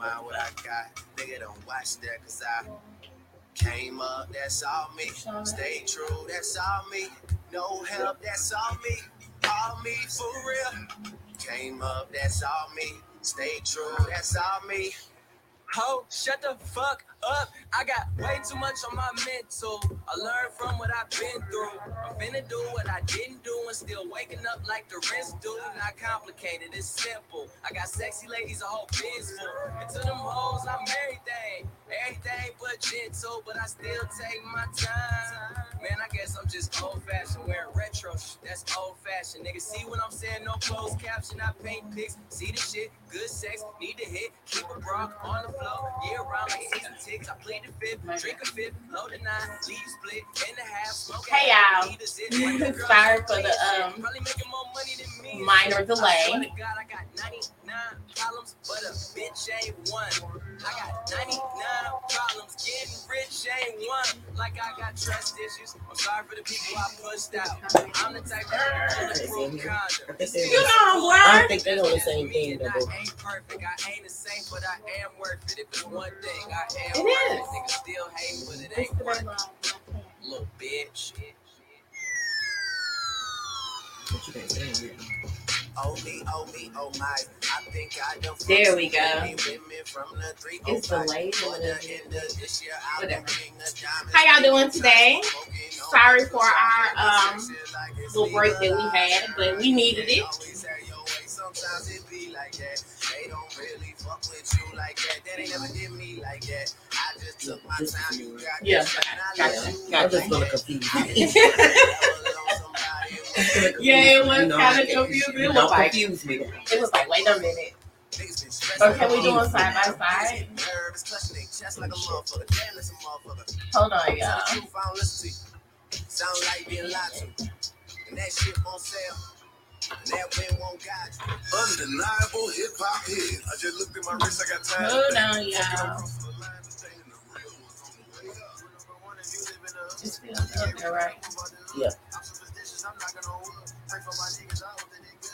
mind what I got. Nigga, don't watch that, cause I came up, that's all me. Stay true, that's all me. No help, that's all me. All me for real. Came up, that's all me. Stay true, that's all me. Ho, shut the fuck up. I got way too much on my mental. I learned from what I've been through. I'm finna do what I didn't do and still waking up like the rest do. Not complicated, it's simple. I got sexy ladies, a whole biz. And to them hoes, I'm everything. Everything but gentle, but I still take my time. Man, I guess I'm just old fashioned, wearing retro shit. That's old fashioned. Nigga, see what I'm saying? No closed caption, I paint pics. See the shit, good sex, need to hit. Keep a bra on the floor, year round like 60 ticks. I plead the fifth, drink a fifth, load a nine, G split, in the half, smoke Hey, half, y'all. eat a zit, like the girl Sorry for the, plays shit. um, Probably making more money than me. minor delay. I swear to God, I got 99 problems, but a bitch ain't one. I got 99 problems, getting rich ain't one. Like I got trust issues. I'm sorry for the people I pushed out. I'm the type of bulletproof condom. I think they You was- know I what? don't think they know the same thing though. I ain't perfect, I ain't a saint, but I am worth it. If it's one thing, I am It Niggas still hate, but it ain't it. Little bitch. What you think? Damn, Oh me, oh me, oh my. I think I done There we go. many women from the three It's delayed a the little end of this year, I'll Whatever. be king of diamonds. How y'all doing today? Sorry for our, um, little break that we had, but we needed it. Always have your way, Sometimes it be like that. They don't really fuck with you like that. They never did me like that. Yeah, this, gotcha. I'm just gonna that. confuse I you. was on somebody else. Yeah, it was You know, kinda confusing. It you was like- confuse me. It was like, wait a minute. Niggas been stressing Okay, we out. doing side by side. Nervous, clutching their chest like a motherfucker. Damn, this a motherfucker. Hold on, y'all. truth, I don't listen to you. Sound like being lied to. And that shit won't sell. And that win won't guide you. Undeniable hip hop hit. I just looked at my wrist, I got time. Hold on, y'all. It's still up there, right? Yeah.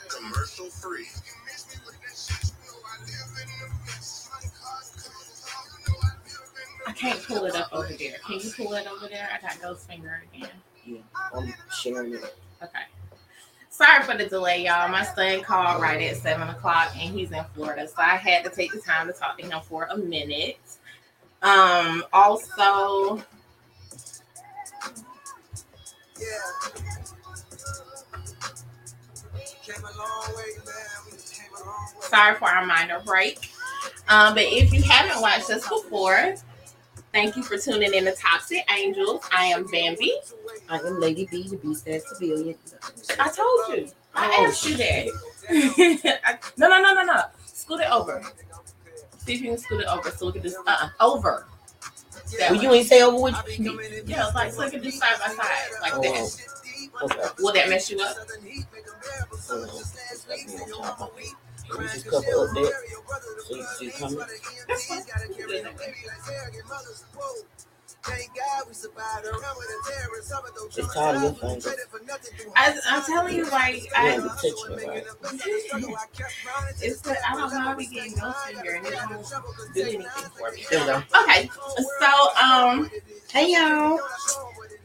Commercial free. I can't pull it up over there. Can you pull it over there? I got ghost finger again. Yeah, I'm sharing it. Okay. Sorry for the delay, y'all. My son called right at seven o'clock, and he's in Florida, so I had to take the time to talk to him for a minute. Um. Also, Yeah. Came a long way, man. We came a long way. sorry for our minor break. Um, but if you haven't watched us before, thank you for tuning in to Toxic Angels. I am Bambi. I am Lady B, the Beast That Civilian. I told you. I Oh, asked you that. I- no, no, no, no, no. Scoot it over. See if you can scoot it over. So look at this. Uh, over. That Well, way. you ain't say over with Yeah, like so look at this side by side, like Oh. that. Okay. Will that mess you up? Let me just cover up that so you see coming. That's fine. We'll do it. It's tired of your fingers. I, I'm telling you, like, You I, ain't been touching it, right? it's that I don't know how we get ghost here and it don't do anything for me. There we go. Okay, so um, Hey y'all.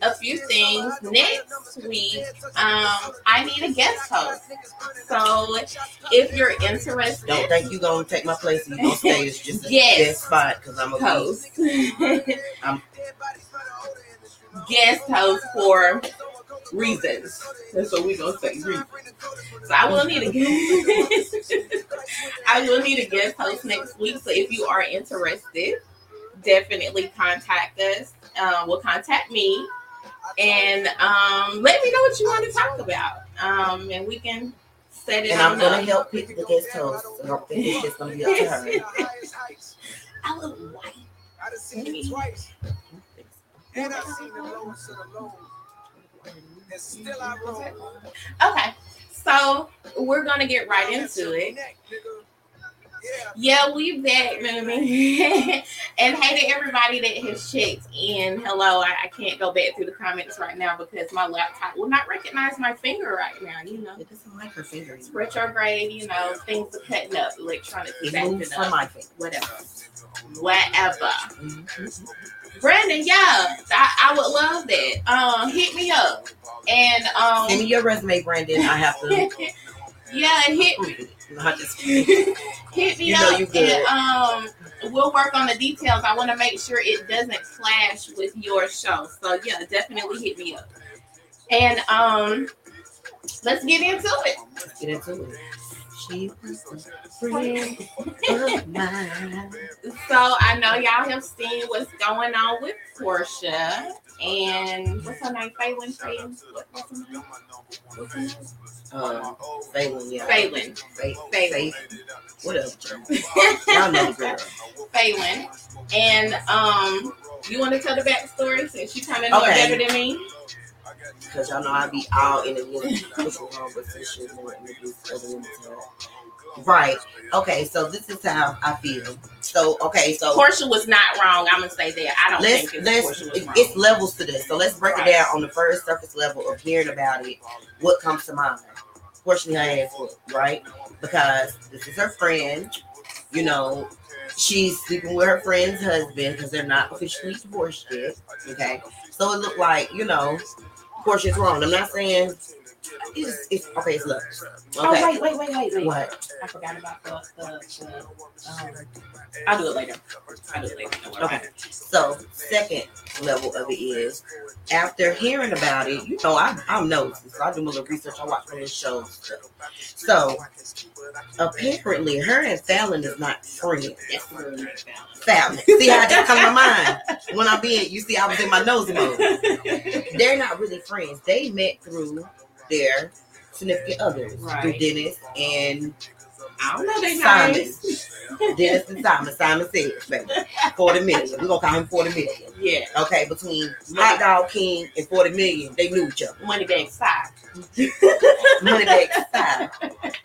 A few things. Next week, um, I need a guest host. So if you're interested, Don't think you're gonna take my place. You gonna stay as just a Yes. guest spot because I'm a host, I'm- guest host for reasons. That's what we gonna say. Reasons. So I will need a guest. I will need a guest host next week. So if you are interested, definitely contact us. Uh, will contact me and um, let me know what you want to talk about. Um, and we can set it and I'm gonna up. help pick the guest host. I don't think it's just gonna be up to her. I look white. I done seen it twice, and I seen the lowest of the low. And still I roll. Okay, so we're gonna get right into it. Yeah. We back, baby. and hey to everybody that has checked in. Hello, I, I can't go back through the comments right now because my laptop will not recognize my finger right now. You know, It doesn't like her fingers. it's retrograde. You know, things are cutting up, electronics It moves up, my finger. whatever. whatever. Mhm. Brandon, yeah, I, I would love that. Um, hit me up and um, Send me your resume, Brandon. I have to yeah, hit prove it. Not just hit me You up you and um, we'll work on the details. I want to make sure it doesn't clash with your show. So yeah, definitely hit me up. And um, let's get into it. get into it. She was a friend of mine. So I know y'all have seen what's going on with Porsha and what's her name? Falynn. Falynn. What, what's her name? What's her name? Um, Falynn, yeah. Falynn. Falynn. What else, Joe? Y'all know the girl. Falynn. And um, you want to tell the backstory since you kind of know Okay. it better than me? Because y'all know I be all in the middle. Pushing wrong with this shit more in the other women tell. Right. Okay, so this is how I feel. So okay, so Porsha was not wrong. I'm gonna say that. I don't let's think it's let's was it- wrong. it's levels to this. So let's break Right. it down on the first surface level of hearing about it. What comes to mind? Porsha her ass right? Because this is her friend. You know, she's sleeping with her friend's husband because they're not officially divorced yet. Okay, so it looked like you know Porsha's wrong. I'm not saying it's, it's okay. It's love. Oh wait, wait, wait, wait, wait. what? I forgot about the the. the um, I'll do it later. I'll do it later. Okay. So second level of it is after hearing about it, you know, I, I'm nosy, so I do a little research. I watch all the shows. So apparently, her and Falynn is not friends. That's really nice balance. Falynn. See how that come to my mind when I'm being. You see, I was in my nose mode. They're not really friends. They met through their significant others, through Right. Dennis and I don't know they Simon. nice. Dennis and Simon. Simon said, baby, forty million. We're gonna call him forty million. Yeah, Okay, between Hot Dog King and 40 million, they knew each other. money bag side. Moneybag side.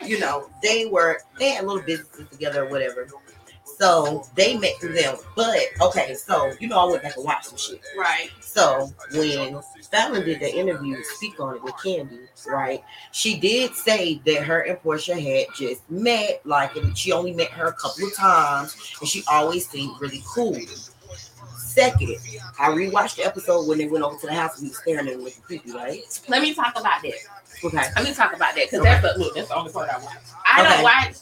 You know, they were they had little businesses together or whatever. So they met through them. But okay, so you know I went back and watched some shit. Right. So when Falynn did the interview, speak on it with Kandi, right? She did say that her and Porsha had just met, like, and she only met her a couple of times, and she always seemed really cool. Second, I rewatched the episode when they went over to the house and he was staring at her looking creepy, right? Let me talk about that. Okay. Let me talk about that because Okay. that's the look. That's the only part I watch. I Okay. don't watch.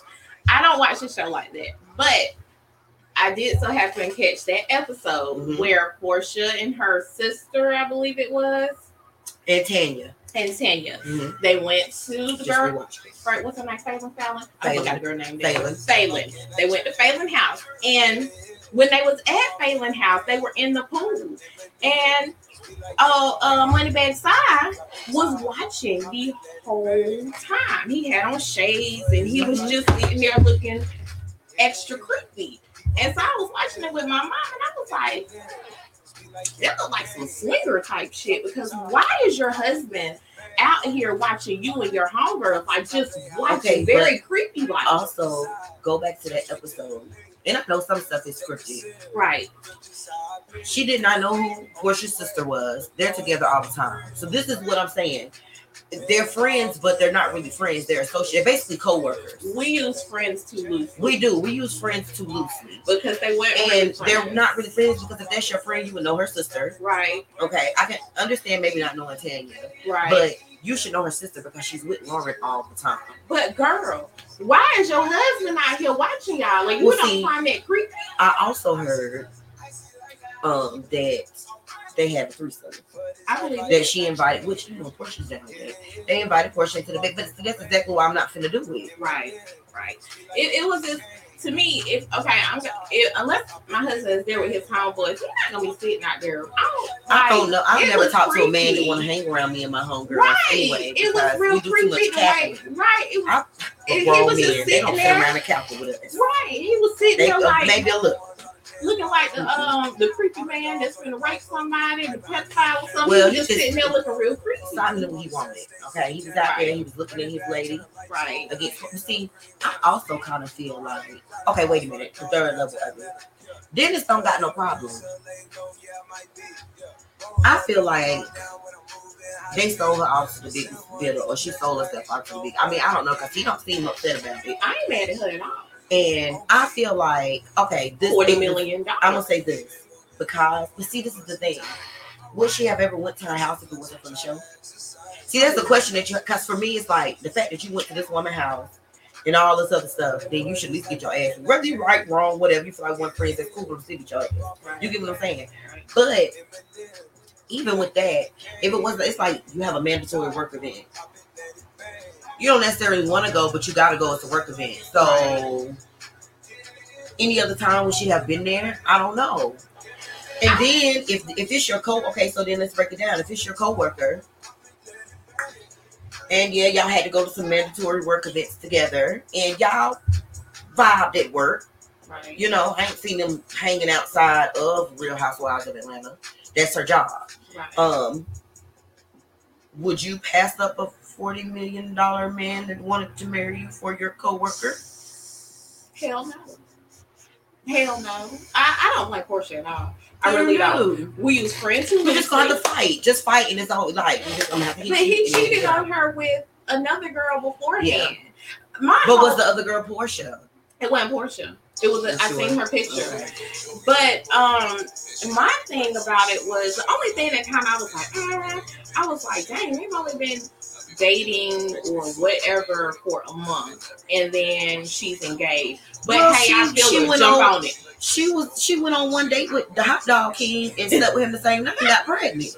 I don't watch the show like that, but I did so happen to catch that episode Mhm. where Porsha and her sister, I believe it was, And Tanya. and Tanya, Mhm. they went to the girl. Right, what's her name? Falynn Falynn? I forgot the girl name. Falynn. Falynn. They went to Falynn house. And when they was at Falynn house, they were in the pool. And uh, uh Moneybag Side was watching the whole time. He had on shades and he was just sitting there looking extra creepy. And so I was watching it with my mom and I was like, that looked like some swinger type shit because why is your husband out here watching you and your homegirl like just watching Okay, very creepy like Also, go back to that episode. And I know some stuff is scripted. right She did not know who Porsha's sister was. They're together all the time. So this is what I'm saying. They're friends, but they're not really friends. They're associates, basically co-workers. we use friends too loosely We do. We use friends too loosely. because they weren't really And they're friends. not really friends because if that's your friend, you would know her sister. right Okay, I can understand maybe not knowing Tanya, right but you should know her sister because she's with Lauren all the time. but girl why is your husband out here watching y'all like you Well, don't see- find that creepy I also heard um that they had a threesome. I believe that she invited, which you know, Porsha's down that. They invited Porsha to the bed, but that's exactly why I'm not finna do it. right right it, it was just to me, if okay, I'm if, unless my husband is there with his homeboys, he's not gonna be sitting out there. I don't. I don't know. I've never talked to a man that creepy. want to hang around me and my homegirls Right, anyway. it was real we do too creepy. much The right, it was, I- he was just sitting there. around cackle with us. right. He was sitting They there uh, like maybe a look. Looking like the um the creepy man that's gonna rape somebody, the pedophile or something. Well, he just just- sitting there looking real creepy. So I knew he wanted. Okay, he was out there. He was looking at his lady. Right. Again, you see, I also kind of feel like, okay, wait a minute, the third level of it. Dennis don't got no problem. I feel like they sold her off to the big bidder, or she sold herself off to the big. I mean, I don't know, cause he don't seem upset about it. I ain't mad at her at all. And I feel like, okay, this Forty million I'm gonna say this because, but see, this is the thing. Would she have ever went to her house if it wasn't for the show? See, that's the question that you. Because for me, it's like the fact that you went to this woman's house and all this other stuff. Then you should at least get your ass. Whether you right, wrong, whatever. You feel like one friend that's cool to see your ass. You get what I'm saying? But even with that, if it wasn't, it's like you have a mandatory work event. You don't necessarily want to go, but you got to go. It's a work event. So, any other time would she have been there? I don't know. And then if if it's your co, okay, so then let's break it down. If it's your coworker, and yeah, y'all had to go to some mandatory work events together, and y'all vibed at work. Right. You know, I ain't seen them hanging outside of Real Housewives of Atlanta. That's her job. Right. Um, would you pass up a forty million dollar man that wanted to marry you for your coworker? Hell no. Hell no. I, I don't like Porsha at all. I really don't. We use friends who We just going to fight, just fighting. It's all like we just gonna have to. But he you and then cheated get on her with another girl beforehand. Yeah. My But was the other girl Porsha? it wasn't Porsha. It was. A, I seen her picture. But um, my thing about it was the only thing that kind of I was like, mm, I was like, dang, they've only been dating or whatever for a month, and then she's engaged. But Well, hey, I she- feel she her. went Jump on- on it. She was she went on one date with the hot dog king and slept with him the same night and got pregnant.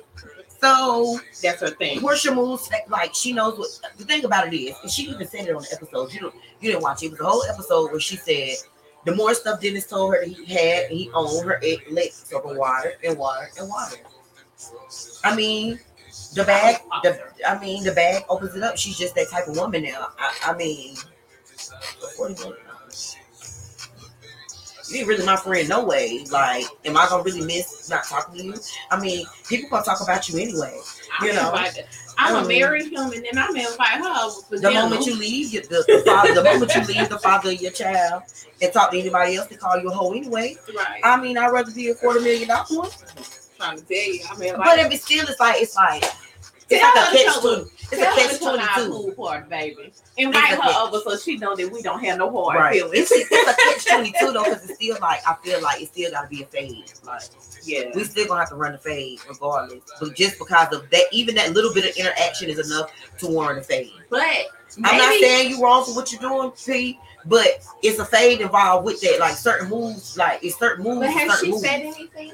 So That's her thing. Porsha moves like she knows what the thing about it is, and she even said it on the episode. You don't you didn't watch it. It was a whole episode where she said the more stuff Dennis told her that he had, he owned her it lit and water and water and water. I mean, the bag, the I mean, the bag opens it up. She's just that type of woman now. I, I mean, what is it? you ain't really my friend, no way. Like, am I gonna really miss not talking to you? I mean, people gonna talk about you anyway. I'm You know. invited. I'm I gonna mean- marry him, and then I'm gonna invite her The dinner. moment you leave, the, the father, the moment you leave the father of your child and talk to anybody else, they call you a hoe anyway. right? I mean, I'd rather be a quarter million dollar one. trying to tell you, I'm gonna But if it's still, it's like it's like it's Tell like a catch twenty. It's a Tell her catch to come twenty to our two. pool party, baby. Invite her catch- over so she know that we don't have no hard Right. feelings. It's, it's a catch twenty two though, because it's still like I feel like it still got to be a fade. Like yeah. we still gonna have to run the fade regardless. But just because of that, even that little bit of interaction is enough to warrant a fade. But I'm not saying you wrong for what you're doing, P, but it's a fade involved with that. Like certain moves, like it's certain moves. But has she moves. said anything,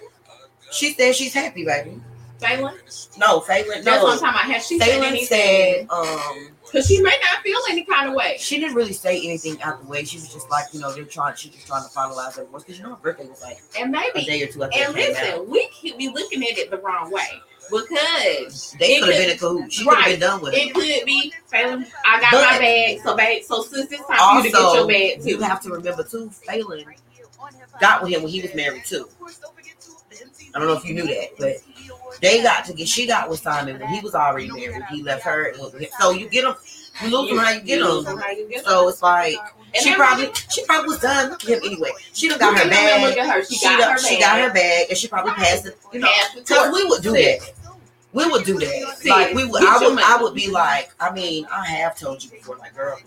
She said she's happy, baby. Falynn? No, Falynn. That's what I'm No, talking about. Has she said Falynn anything? said um Because she may not feel any kind of way. she didn't really say anything out the way. She was just like, you know, they're trying. She was trying to finalize her work because you know her birthday was like And maybe a day or two after and it came out. listen, we could be looking at it the wrong way because They it could have could- been in cahoots. She could have been done with it. it could be, Falynn, I got But- my bag, so babe, so since it's time for you to get your bag too. you have to remember too, Falynn got with him when he was married too. I don't know if you knew that, but they got to get. She got with Simon when he was already married. He left her. and was with. So you get them. You lose them how you get them. how you get So it's like And she probably she probably was done with him anyway. She done got her bag. Look at her. She, got she bag. got her bag, and she probably passed it. You know, because we would do that. We would do that. Like we would. I would. I would be like. I mean, I have told you before, like, girl.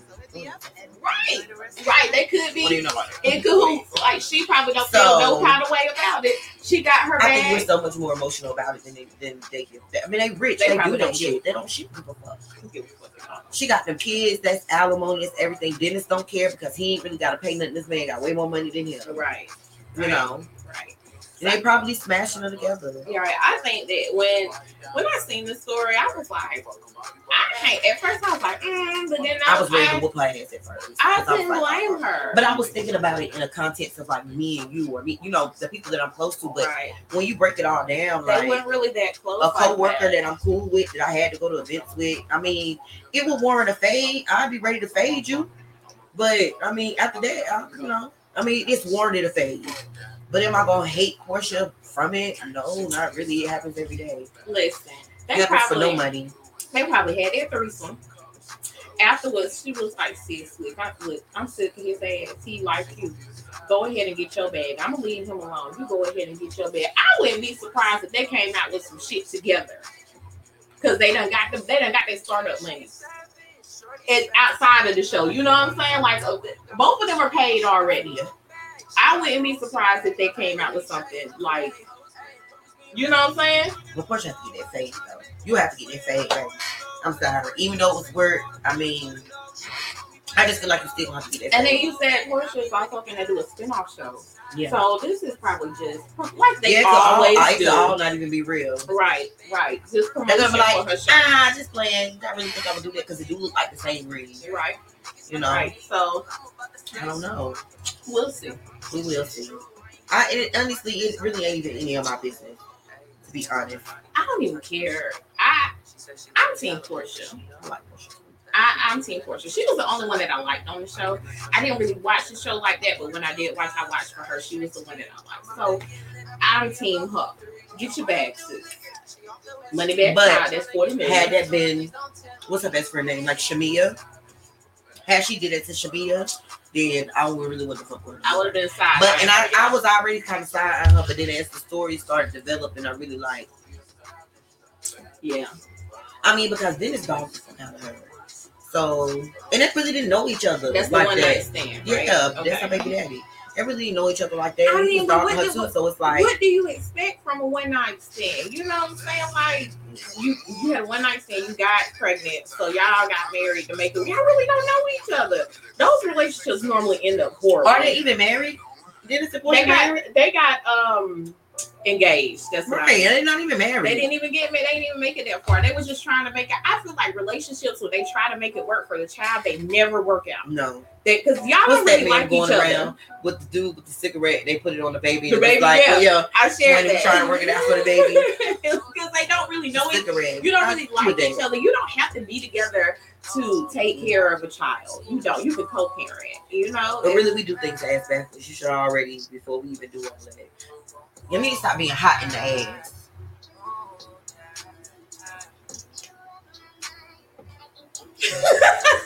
Right, right. They could What do you be know about it? in cahoots. Like she probably don't feel no kind of way about it. She got her I think we're so much more emotional about it than they than they. I mean, they rich. They They, do that shit. They don't shit give a fuck. She got them kids. That's alimony. That's everything. Dennis don't care because he ain't really got to pay nothing. This man got way more money than him. Right, You know. right. They probably smashing her together. Yeah, right. I think that when when I seen the story, I was like, I can't. At first, I was like, mm, but then I, I was ready to I, whoop her ass at first. I was couldn't like, blame her. But I was thinking about it in the context of like me and you, or me, you know, the people that I'm close to. But right, when you break it all down, they like weren't really that close. a like that. that I'm cool with, that I had to go to events with. I mean, it would warrant a fade. I'd be ready to fade you. But I mean, after that, I, you know, I mean, it's warranted a fade. But am I gonna hate Porsha from it? No, not really. It happens every day. Listen, they It happens for no money. they probably had their threesome. Afterwards, she was like, "Sis, look, I, look, I'm sick of his ass. He like you. Go ahead and get your bag. I'm gonna leave him alone. You go ahead and get your bag. I wouldn't be surprised if they came out with some shit together, cause they done got them. They done got their startup money. it's outside of the show. You know what I'm saying? Like uh, both of them are paid already. I wouldn't be surprised if they came out with something like, you know what I'm saying? Of course, you have to get that fade though. You have to get that fade, baby. I'm sorry. Even though it was work, I mean, I just feel like you still have to get that. And fade. then you said Porsha is also going to do a spinoff show. yeah, So this is probably just like they yeah, all, always it do. all not even be real. Right, right. Just They're promotion gonna be like, for her show. ah, just playing. I really think I'm gonna do that because it do look like the same ring. Right, You know, right. So I don't know. we'll see. We will see. I it, honestly, it really ain't even any of my business. To be honest, I don't even care. I I'm Team Porsha. I like Porsha. I, I'm Team Porsha. She was the only one that I liked on the show. I didn't really watch the show like that, but when I did watch, I watched for her. She was the one that I liked. So I'm Team her. Get your bag, sis. Money back But child, that's 40 million. Had that been, what's her best friend name? Like Shamea. Had she did it to Shamea, then I would really want to fuck with her. I would have been side. But and I, I was already kind of side on her, but then as the story started developing, I really like. yeah. I mean, because then it's gone fuck out of her. So and they really didn't know each other That's the like one that. night stand. Yeah, right? that's her Okay. baby daddy. They really didn't know each other like that. I mean, was but stalking what her the- too, so it's like what do you expect from a one night stand? You know what I'm saying? Like you, you had one night stand, you got pregnant, so y'all got married to make it. Y'all really don't know each other. Those relationships normally end up horrible. Are they even married? Didn't support they married? they got um engaged. That's Right, right. they're not even married. They didn't even get me. They didn't even make it that far. They was just trying to make it. I feel like relationships when they try to make it work for the child, they never work out. No. Because y'all What's don't really like each going other. around with the dude with the cigarette? They put it on the baby. The and it baby, like, yeah. yeah, I shared that. trying to work it out for the baby. Because they don't really know each cigarette. You don't really do like each other. You don't have to be together to take care of a child. You don't. You can co-parent. You know. But really, we do things ass as You should already before we even do all of that. You need to stop being hot in the ass.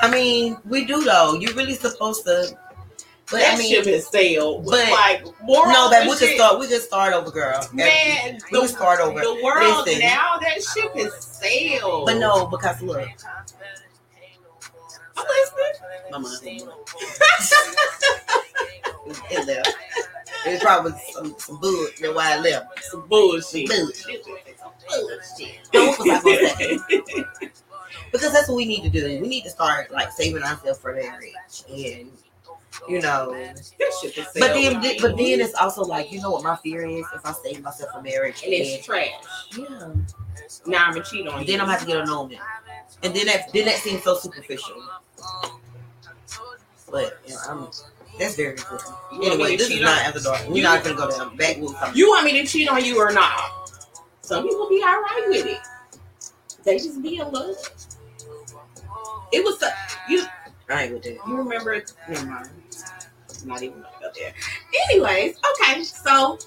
I mean, we do though. You really supposed to. But that I mean, ship has sailed. but- like no, that we can start. We can start over, girl. Man, we can start over. The world Listen. now that ship has sailed. But no, because look. My mind. it left. It was probably some some bull. That's why it left. Some bullshit. Bullshit. Bullshit. Don't put my phone Because that's what we need to do. We need to start like saving ourselves for marriage, and you know. That ship has sailed. But then, but then it's also like you know what my fear is if I save myself for marriage, and it's trash. yeah, Now I'm gonna cheat on you. then I'm gonna have to get a annulment, and then that then that seems so superficial. But you know, I'm that's very important. Anyway, this is not after dark. We're not gonna go down back. You want me to cheat on you or not? Some people be all right with it. They just be in love. It was a, you. I ain't with that. You remember? Never mind. Not even go there. Anyways, okay. So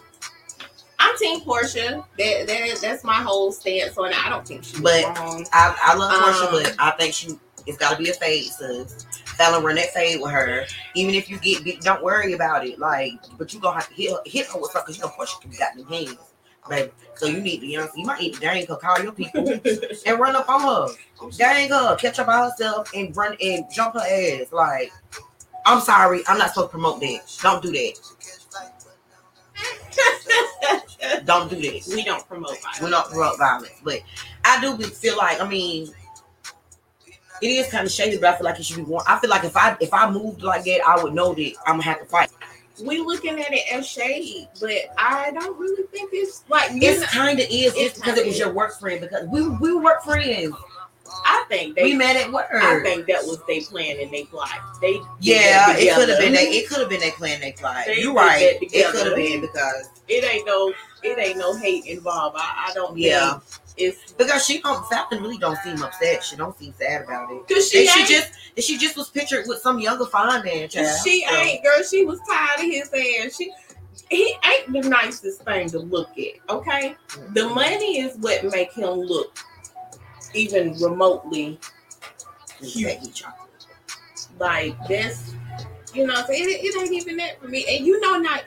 I'm Team Porsha. That, that that's my whole stance on it. I don't think she's But- wrong. I, I love Porsha, Um, but I think she it's got to be a fade, sis. Falynn run that fade with her. Even if you get don't worry about it. Like, but you gonna have to hit hit her with something. You know, Porsha can got them hands, baby. So you need to, you know, you might need to dang her, call your people and run up on her, dang her, catch her by herself and run and jump her ass. Like, I'm sorry, I'm not supposed to promote that. Don't do that. Don't do that. we don't promote violence. We're not promote violence, but I do feel like I mean, it is kind of shady, but I feel like it should be one. I feel like if I if I moved like that, I would know that I'm gonna have to fight. we looking at it as shade, but I don't really think it's like It's kind of is. It's because it was your work friend. Because we we work friends. I think we met at work. I think that was they plan and they plot. They yeah, it could have been. They, it could have been they plan they fly. They You're right. It could have been because It ain't no. It ain't no hate involved. I, I don't. Yeah. think it's because she don't. Falcon really don't seem upset. She don't seem sad about it. because she And she just she just was pictured with some younger fine man. Child. she So- ain't girl. She was tired of his ass. She. He ain't the nicest thing to look at. Okay, the mm-hmm. money is what make him look even remotely Cute. like this. You know, so it, it ain't even that for me. And you know, not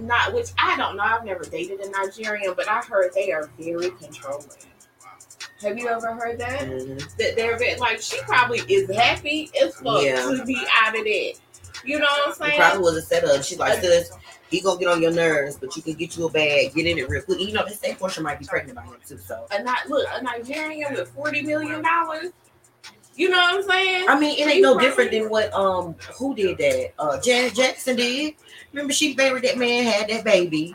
not which I don't know. I've never dated a Nigerian, but I heard they are very controlling. Have you ever heard that? Mhm. That they're very, like she probably is happy as fuck Yeah. to be out of that. You know what I'm It saying? probably was a setup. She's like, sis, he gonna get on your nerves, but you can get you a bag, get in it real quick. You know, this same portion might be pregnant by him too. So a not look a Nigerian with forty million dollars. You know what I'm saying? I mean, it ain't You no probably- different than what um who did that? Uh Janet Jackson did. Remember she married that man, had that baby.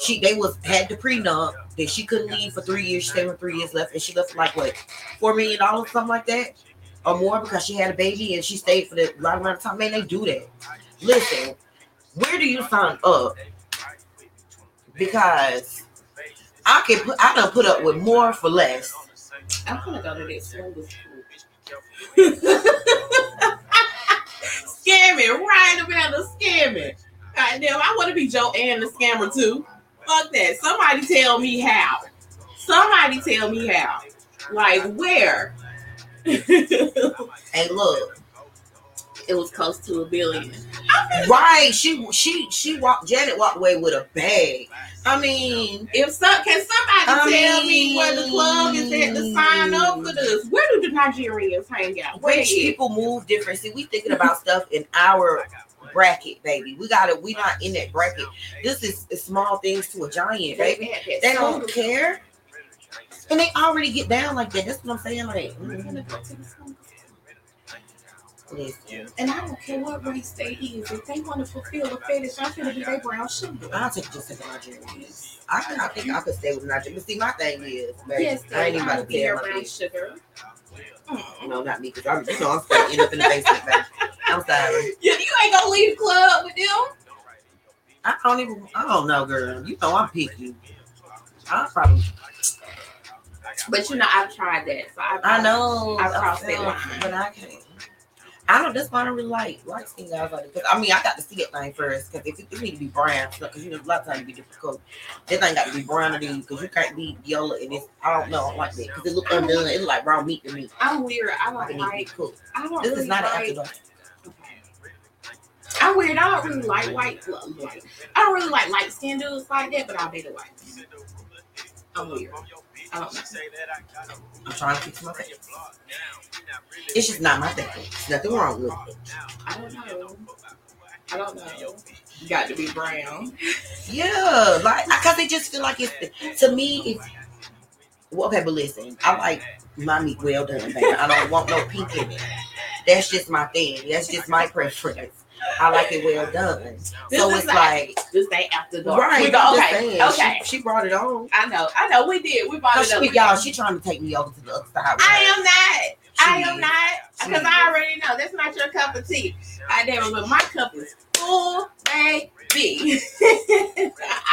She they was had the prenup that she couldn't leave for three years. She stayed with three years left, and she left like what four million dollars, something like that, or more because she had a baby and she stayed for the long amount of time. Man, they do that. Listen, where do you sign up? Because I can put I done put up with more for less. I'm gonna go to this group. scamming, right around the scamming. God damn, I want to be Joanne the scammer too. Fuck that. Somebody tell me how. Somebody tell me how. Like where? And look, it was close to a billion. Right? She she she walked. Janet walked away with a bag. I mean, If some can somebody I tell me where the club is at to sign up for this? Where do the Nigerians hang out? Where at? people move different. See, we thinking about stuff in our bracket, baby. We got to We not in that bracket. This is, small things to a giant, baby. They don't care, and they already get down like that. That's what I'm saying. Like, We're listen, And I don't care what race they is. If they want to fulfill a fetish, I'm gonna be their brown sugar. I'll take just a Nigerian. I, I think I could stay with Nigerian. But see, my thing is, baby, Yes, I ain't even about to be brown sugar. Mm. No, not me, because I'm, you know, I'm straight end up in the basement, baby. I'm sorry. You, you ain't gonna leave the club with them. I don't even. I don't know, girl. You know I'm picky. I probably. But you know, I've tried that. So I, I know. I've crossed that line. but I can't. I don't. That's why I don't really like light skin guys like. Because I mean, I got to see that thing first. Because if it, it need to be brown, because you know a lot of times it be different color. That thing got to be browner than you, because you can't be yellow and it's. I don't know, I don't like that because it look undone. It look like raw meat to me. I'm weird. I Like it don't be like. cooked. I don't This really is not an like. after dark. I'm weird. I don't really like white. Like, I don't really like light skinned dudes like that, but I'll date a white. I'm weird. Um, I don't know. I'm trying to fix my face. It's just not my thing. There's nothing wrong with it. I don't know. I don't know. You got to be brown. Yeah, like because they just feel like it's to me. It's well, okay, but listen, I like my meat well done, baby. I don't want no pink in it. That's just my thing. That's just my preference. I like it well done. This so it's like- like This day after dark. right. We go, okay. saying, okay. She, she brought it on. I know. I know. We did. We brought it up. she, y'all, she trying to take me over to the other side. I am not. I am not. Because. I already know that's not your cup of tea. I damn but my cup is full, baby.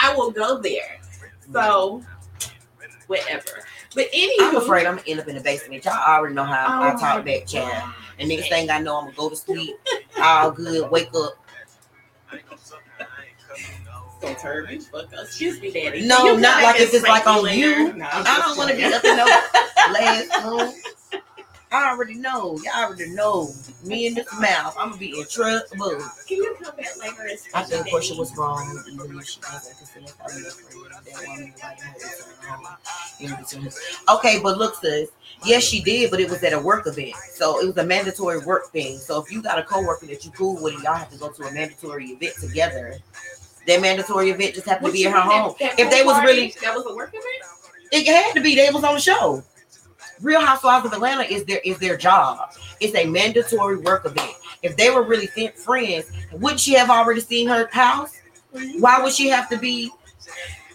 I will go there. So, whatever. But anyway, I'm afraid I'm gonna end up in the basement. Y'all already know how I Oh talk my back, child. And next thing I know, I'm gonna go to sleep, all good, wake up. So turvy, fuck us. Excuse me, daddy. No, you not like if it's like on me you. later? No, I'm I don't want to be up in no last room. I already know. Y'all already know. Me in this mouth, I'm gonna be in trouble. Can you come back later and I think me, Porsha daddy? was wrong, even if she wasn't considered part of the friend. That woman invited her to her home. In between her- Okay, but look, sis. Yes, she did, but it was at a work event, so it was a mandatory work thing. So if you got a coworker that you cool with, and y'all have to go to a mandatory event together. That mandatory event just happened What to be you at her home. that- that If they was party, really that was a work event. it had to be. They was on the show. Real Housewives of Atlanta is their is their job. It's a mandatory work event. If they were really friends, wouldn't she have already seen her house? Why would she have to be?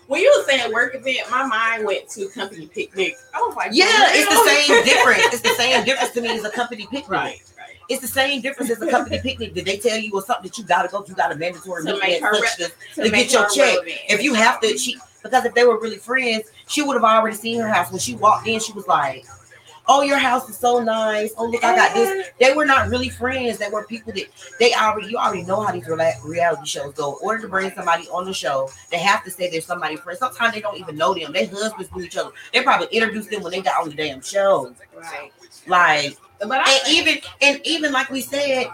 When you were saying work event, my mind went to company picnic. I was like, Yeah, it's the same difference. It's the same difference to me as a company picnic. Right, right. It's the same difference as a company picnic. Did they tell you or something that you gotta go? You got a mandatory To meeting her such re- a- To To get your check. relevant. if you have to, she because if they were really friends, she would have already seen her house. When she walked in, she was like, "Oh, your house is so nice. Oh, look, I got this." They were not really friends. They were people that they already you already know how these reality shows go. In order to bring somebody on the show, they have to say there's somebody friend. Sometimes they don't even know them. Their husbands knew each other. They probably introduced them when they got on the damn show. Right. Like But I and even and even like we said,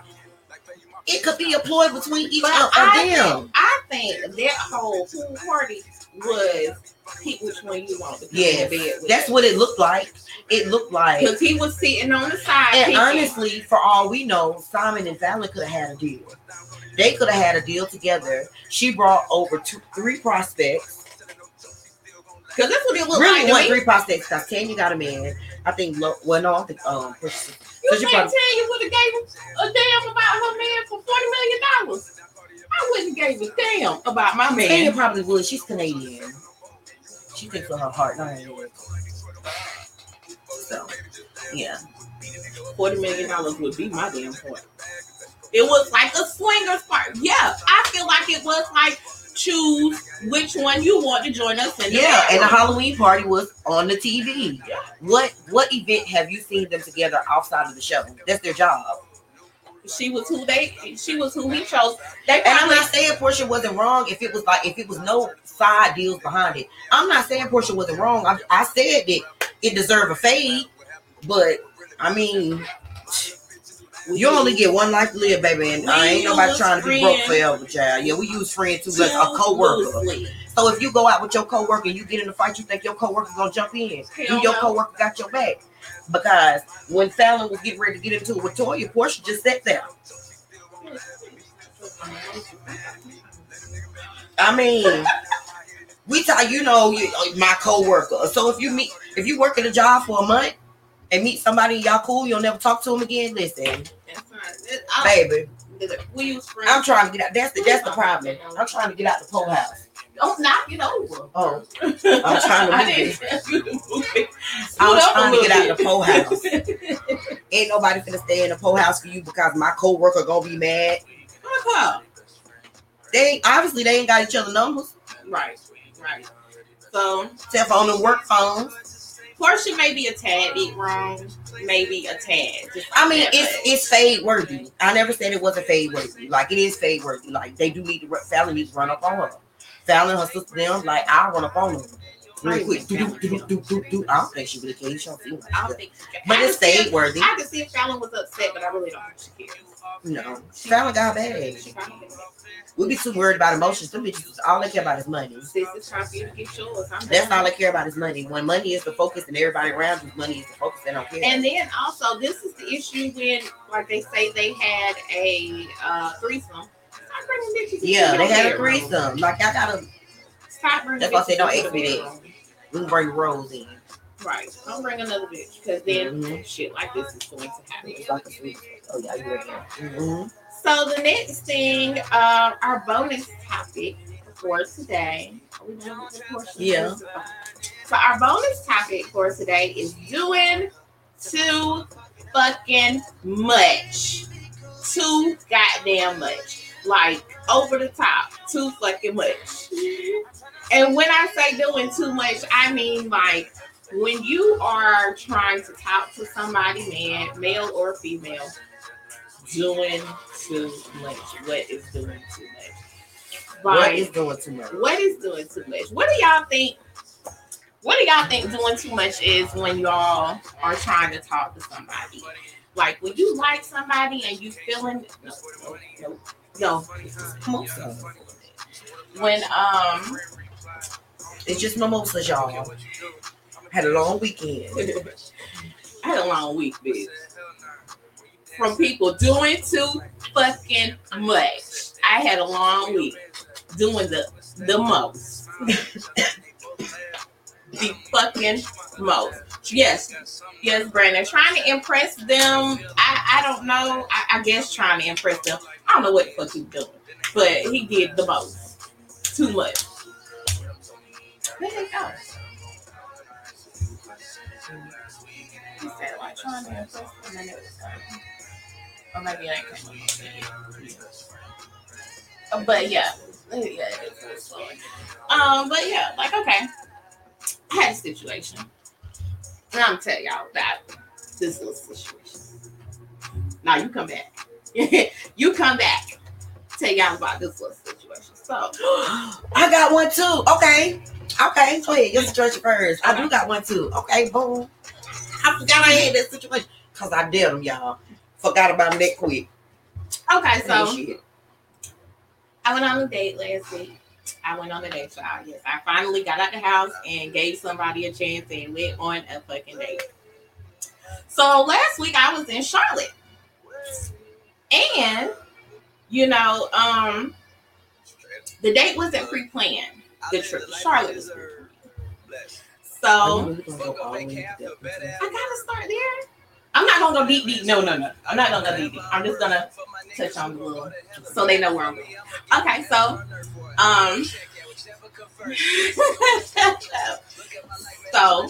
It could be a ploy between each of them. think, I think that whole party was pick which one you want to with. That's what it looked like. It looked like. because he was sitting on the side. And picking. honestly, for all we know, Simon and Falynn could have had a deal. They could have had a deal together. She brought over two, three prospects. because that's what it looked really, like. me. three prospects. Because Tanya got a man. I think. Well, no, I think. Um, You think Tanya would have gave a damn about her man for forty million dollars? I wouldn't gave a damn about my Tanya man. probably would. She's Canadian. She thinks with her heart, not her head. So, yeah. Forty million dollars would be my damn point. It was like a swingers party. Yeah, I feel like it was like choose which one you want to join us in. Yeah, and the. Halloween party was on the TV. Yeah. What what event have you seen them together outside of the show? That's their job. She was who they. She was who he chose. They And I'm not saying Porsha wasn't wrong if it was like if it was no side deals behind it. I'm not saying Porsha wasn't wrong. I, I said that it deserved a fade, but I mean, you only get one life to live, baby, and I ain't nobody trying to be broke forever, child. Yeah, we use friends too, like a coworker. loosely. So if you go out with your coworker and you get in a fight, you think your coworker gonna jump in. Hell Do your no. coworker got your back? Because when Falynn was getting ready to get into it with Toya, Porsha just sat there. I mean, we tell you know you, my coworker. So if you meet, if you work at a job for a month and meet somebody y'all cool, you'll never talk to them again. Listen, That's fine. It- I- baby, We use friends. I'm trying to get out. That's the that's the problem. I'm trying to get out the pole house. Don't knock it over. Oh, I'm trying to I move didn't tell you to move it. I'm Scoot up a trying to get out the pole house. Ain't nobody finna stay in the pole house for you because my coworker gonna be mad. Her. They obviously they ain't got each other numbers. Right, right. So Except for on the work phones. Porsha may be a tad bit wrong, maybe a tad. Just I mean, like that, it's it's fade worthy. I never said it wasn't fade worthy. Like it is fade worthy. Like they do need to run- Falynn needs to run up on her. Falynn, her sister, them like I'll run up on them. Real quick. Do, do, do, do, do, do. I don't think she really cares. She don't seem like I don't think. But I it's can if- worthy. I can see if Falynn was upset, but I really don't think she cares. No. Falynn got bad. She. We be too worried about emotions. Them bitches, all they care about is money. Sis is trying for you to get yours. I'm That's all they care about is money. When money is the focus and everybody around you, money is the focus, they don't care. And then also, this is the issue when, like they say, they had a uh, threesome. Yeah, they had a bedroom. threesome. Like I gotta, Stop bringing That's why I say don't into ask me that. we can bring Rose in. Right. Don't bring another bitch because then Mhm. shit like this is going to happen. It's like a. Oh yeah, you ready? Mm-hmm. So the next thing, uh, our bonus topic for today. Are we done with? Yeah. So our bonus topic for today is doing too fucking much. Too goddamn much. Like over the top. Too fucking much. And when I say doing too much, I mean like when you are trying to talk to somebody, man, male or female, doing too much. What is doing too much? What Like, is doing too much? what is doing too much? What do y'all think? What do y'all think doing too much is when y'all are trying to talk to somebody? Like when you like somebody and you feeling no, no, no, On, son. when um It's just mimosas, y'all. Had a long weekend. I had a long week, bitch. From people doing too fucking much. I had a long week doing the the most. the fucking most. Yes, yes, Brandon. Trying to impress them. I, I don't know. I, I guess trying to impress them. I don't know what the fuck he's doing, but he did the most. Too much. Where they go? He said like it was or maybe I coming But yeah, yeah, it was slow. Um, but yeah, like okay, I had a situation. And I'm gonna tell y'all about this little situation. Now you come back. you come back. Tell y'all about this little situation. So I got one too. Okay. Okay. Go ahead. Your situation first. I do got one too. Okay. Boom. I forgot I had that situation because I did them, y'all. Forgot about them that quick. Okay, so Shit. I went on a date last week. I went on a date, child. Yes, I finally got out the house and gave somebody a chance and went on a fucking date. So last week I was in Charlotte, and you know, um, the date wasn't pre-planned. The trip to Charlotte was pre-planned. So Are you really gonna go all the way to that? I gotta start there. I'm not gonna go deep, deep. No, no, no. I'm not gonna go deep, deep. I'm just gonna touch on the little, so they know where I'm going. Okay, so, um, so,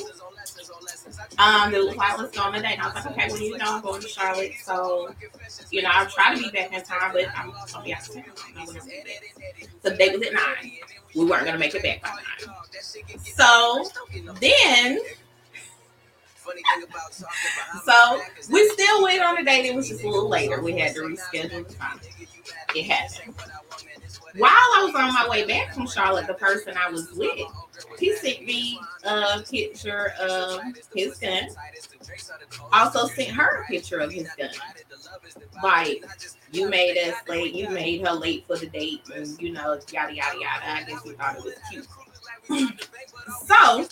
um, the flight was going today, and I was like, okay, well, you know, I'm going to Charlotte, so, you know, I'll try to be back in time, but I'm gonna be out of town. So the date was at nine. We weren't gonna make it back by nine. So then, so we still wait on the date. It was just a little later. We had to reschedule the time. It happened. While I was on my way back from Charlotte, the person I was with, he sent me a picture of his gun. Also sent her a picture of his gun. Like, you made us late, you made her late for the date, and you know, yada yada yada. I guess he thought it was cute. so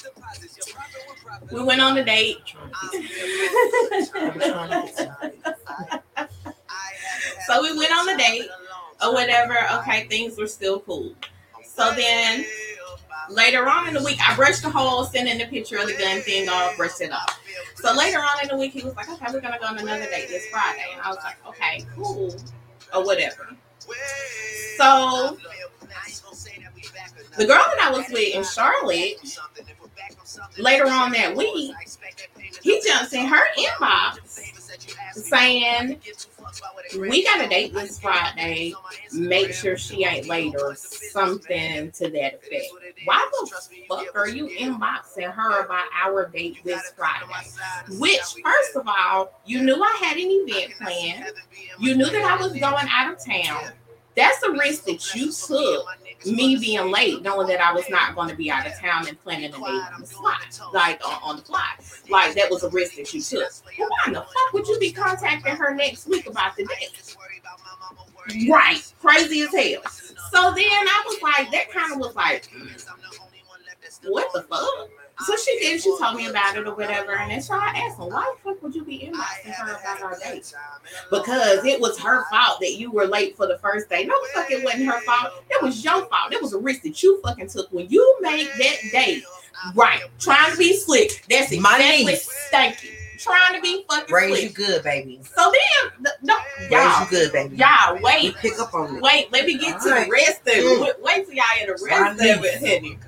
we went on the date. so we went on the date or whatever. Okay, things were still cool. So then later on in the week, I brushed the hole, sending the picture of the gun thing off, brushed it off. So later on in the week, he was like, okay, we're gonna go on another date this Friday. And I was like, okay, cool. Or whatever. So the girl that I was with in Charlotte, later on that week, he jumps in her inbox saying, We got a date this Friday. Make sure she ain't late or something to that effect. Why the fuck are you inboxing her about our date this Friday? Which, first of all, you knew I had an event planned. You knew that I was going out of town. That's a risk that you took, me being late, knowing that I was not going to be out of town and planning a date on the fly, like on, on the fly. Like that was a risk that you took. Well, why in the fuck would you be contacting her next week about the date? Right, crazy as hell. So then I was like, that kind of was like, mm, what the fuck? So she did. She told me about it or whatever, and then so I asked him, "Why the fuck would you be inboxing her about our date?" Because it was her fault that you were late for the first day. No, fuck, it wasn't her fault. It was your fault. It was a risk that you fucking took when you made that date. Right, trying to be slick. That's it, My niece. Thank you. Trying to be fucking Raise you good, baby. So then, the- no, Raise y'all, you good, baby. y'all, wait, pick up on it. wait. Let me get to Alright. the rest of it. Mm. Wait, till y'all hear the rest of it, honey.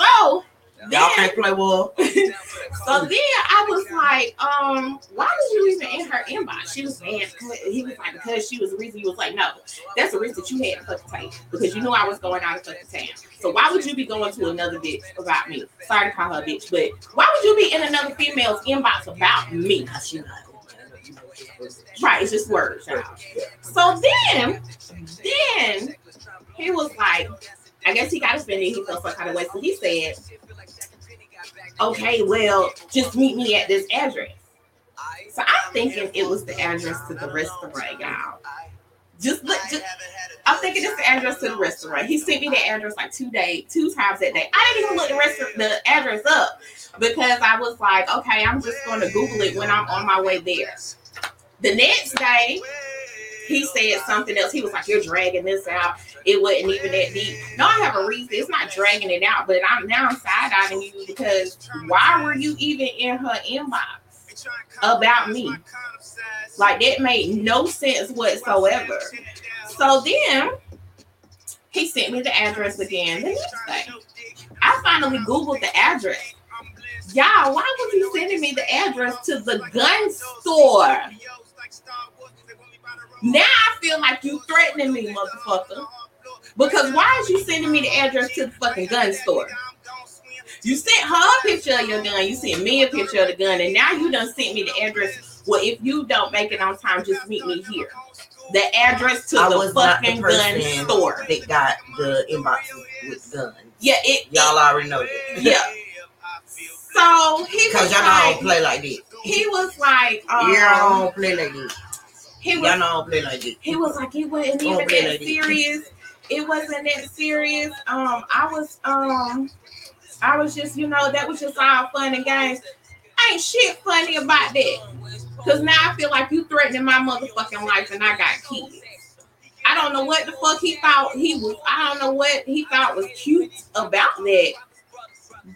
So Y'all then, can't play well. so then I was like, um, why was you even in her inbox? She was mad. 'cause- He was like, because she was the reason. He was like, no, that's the reason that you had to fucking take because you knew I was going out of fucking town. So why would you be going to another bitch about me? Sorry to call her a bitch, but why would you be in another female's inbox about me? Cause she not. Right, it's just words, y'all. So then, then he was like, I guess he got offended. He felt some kind of way. So he said, okay, well, just meet me at this address. So I'm thinking it was the address to the restaurant, y'all. Just look, just, I'm thinking it's the address to the restaurant. He sent me the address like two days, two times that day. I didn't even look the rest of the address up because I was like, okay, I'm just going to Google it when I'm on my way there. The next day, he said something else. He was like, "You're dragging this out. It wasn't even that deep." No, I have a reason. It's not dragging it out, but I'm now I'm side eyeing you because why were you even in her inbox about me? Like that made no sense whatsoever. So then he sent me the address again the next day. I finally Googled the address. Y'all, why was he sending me the address to the gun store? Now I feel like you threatening me, motherfucker. Because why is you sending me the address to the fucking gun store? You sent her a picture of your gun, you sent me a picture of the gun, and now you done sent me the address. Well, if you don't make it on time, just meet me here. The address to I the not the fucking gun store. that got the inbox with guns. Yeah, it, Y'all already know that. yeah. So he was y'all I don't play like that. he was like, um, I don't play like that. He Y'all was I don't play like this. he was like it wasn't even that like this. It wasn't that serious. Um, I was um, I was just you know that was just all fun and games. Ain't shit funny about that. Cause now I feel like you threatening my motherfucking life and I got kids. I don't know what the fuck he thought he was. I don't know what he thought was cute about that.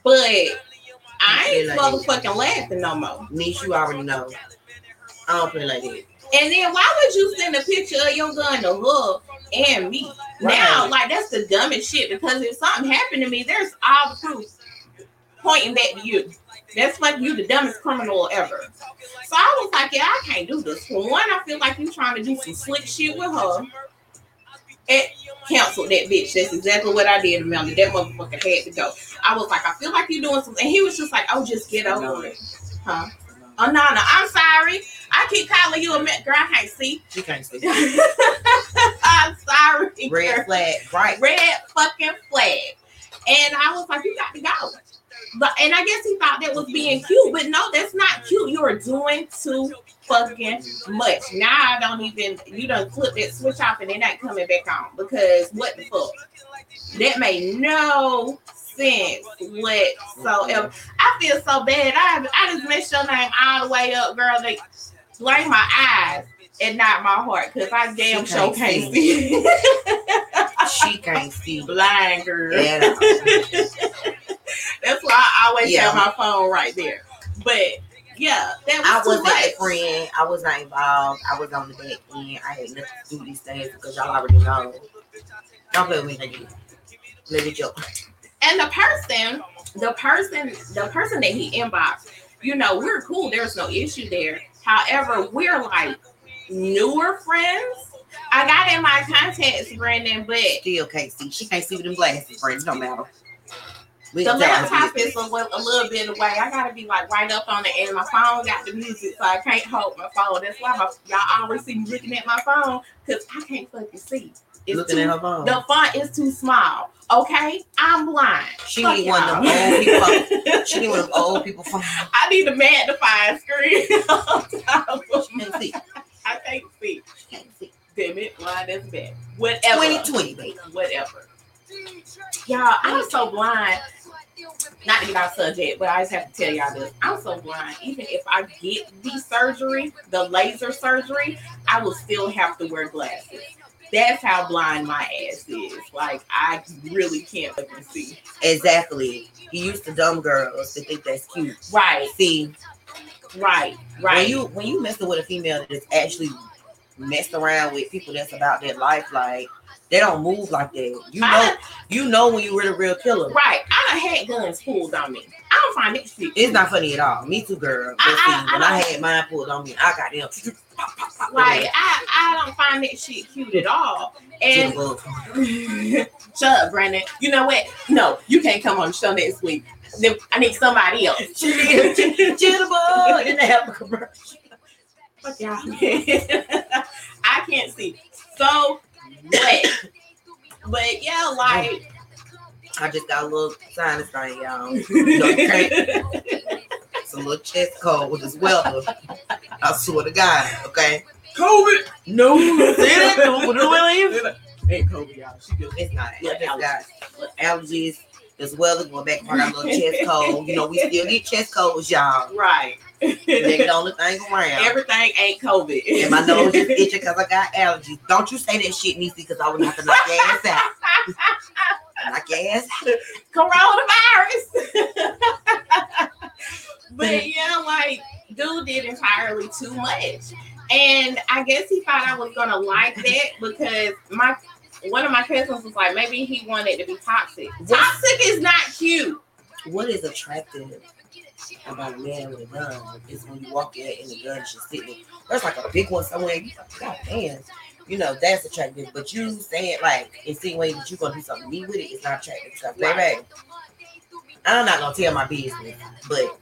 But I ain't Like- motherfucking laughing no more. Niche, you already know. I don't play like that. And then why would you send a picture of your gun to her and me? Now, like that's the dumbest shit because if something happened to me, there's all the proof pointing back to you. That's like you the dumbest criminal ever. So I was like, yeah, I can't do this. For one, I feel like you trying to do some slick shit with her. And canceled that bitch. That's exactly what I did, Amanda. That motherfucker had to go. I was like, I feel like you're doing something. And he was just like, oh, just get over it. Huh? Oh, no, no. I'm sorry. I keep calling you a girl. I can't see. She can't say I'm sorry. red girl. flag, right? Red fucking flag. And I was like, you got to go. But and I guess he thought that was being cute, but no, that's not cute. You are doing too fucking much. Now I don't even you don't flip that switch off and it ain't coming back on because what the fuck? That made no sense whatsoever. I feel so bad. I I just messed your name all the way up, girl. They blame my eyes and not my heart because I damn She sure can't can't see. She can't see Blind girl. all. That's why I always Yeah. have my phone right there. But yeah, that was I wasn't a friend. I was not involved. I was on the back end. I had nothing to do these things because y'all already know. Don't play with me. Let it go. And the person, the person, the person that he inboxed, you know, we're cool. There's no issue there. However, we're like newer friends. I got in my contacts, Brandon, but Still can't see. She can't see with them glasses, friends. Don't matter. We the laptop is a, a little bit away. I gotta be like right up on it, and my phone got the music, so I can't hold my phone. That's why my, y'all always see me looking at my phone because I can't fucking see. It's looking too, at her phone. the font is too small. Okay, I'm blind. She Fuck need one of them old people. She need one of them old people phone. I need a magnifying screen. on top of my- see. I can't see. Can't see. Damn it, why that's bad. Whatever. 2020, baby. Whatever. Y'all, I'm so blind. Not to get off subject, but I just have to tell y'all this. I'm so blind. Even if I get the surgery, the laser surgery, I will still have to wear glasses. That's how blind my ass is. Like I really can't fucking see. Exactly. You used to dumb girls to think that's cute. Right, See, right, right. when you when you messing with a female that's actually messed around with people that's about their life, like they don't move like that. You know, I, you know when you were the real killer. right. I had guns pulled on me. I don't find it shit. It's not funny at all. Me too, girl. I- I- I when I, don't- had mine pulled on me, I got them. pop, pop, pop, Like I, I don't find that shit cute at all. And shut up, Brandon. You know what? No, you can't come on the show next week. Then I need somebody else. Jitterbug. Then they have a commercial. Fuck y'all. I can't see. So what? But yeah, like I just got a little sinus thing, y'all. You know, It's a little chest cold as well. I swear to God, okay? COVID. No, say that. Don't put it away. Ain't COVID, y'all. She just It's not. Yeah, I allergies as well as going back. Got a little chest cold. You know, we still get chest colds, y'all. right. They the only thing around. Everything ain't COVID. and my nose is itching because I got allergies. Don't you say that shit, Niecy, because I would have to knock your ass out. knock your ass coronavirus. but yeah, like dude did entirely too much. And I guess he thought I was gonna like that because my one of my cousins was like, maybe he wanted to be toxic. Toxic is not cute. What is attractive about a man with a gun is when you walk in and the gun is just sitting. There's like a big one somewhere. You like, God damn. You know, that's attractive. But you saying like insinuating that you're gonna do something neat with it is not attractive. Because baby, I'm not gonna tell my business, but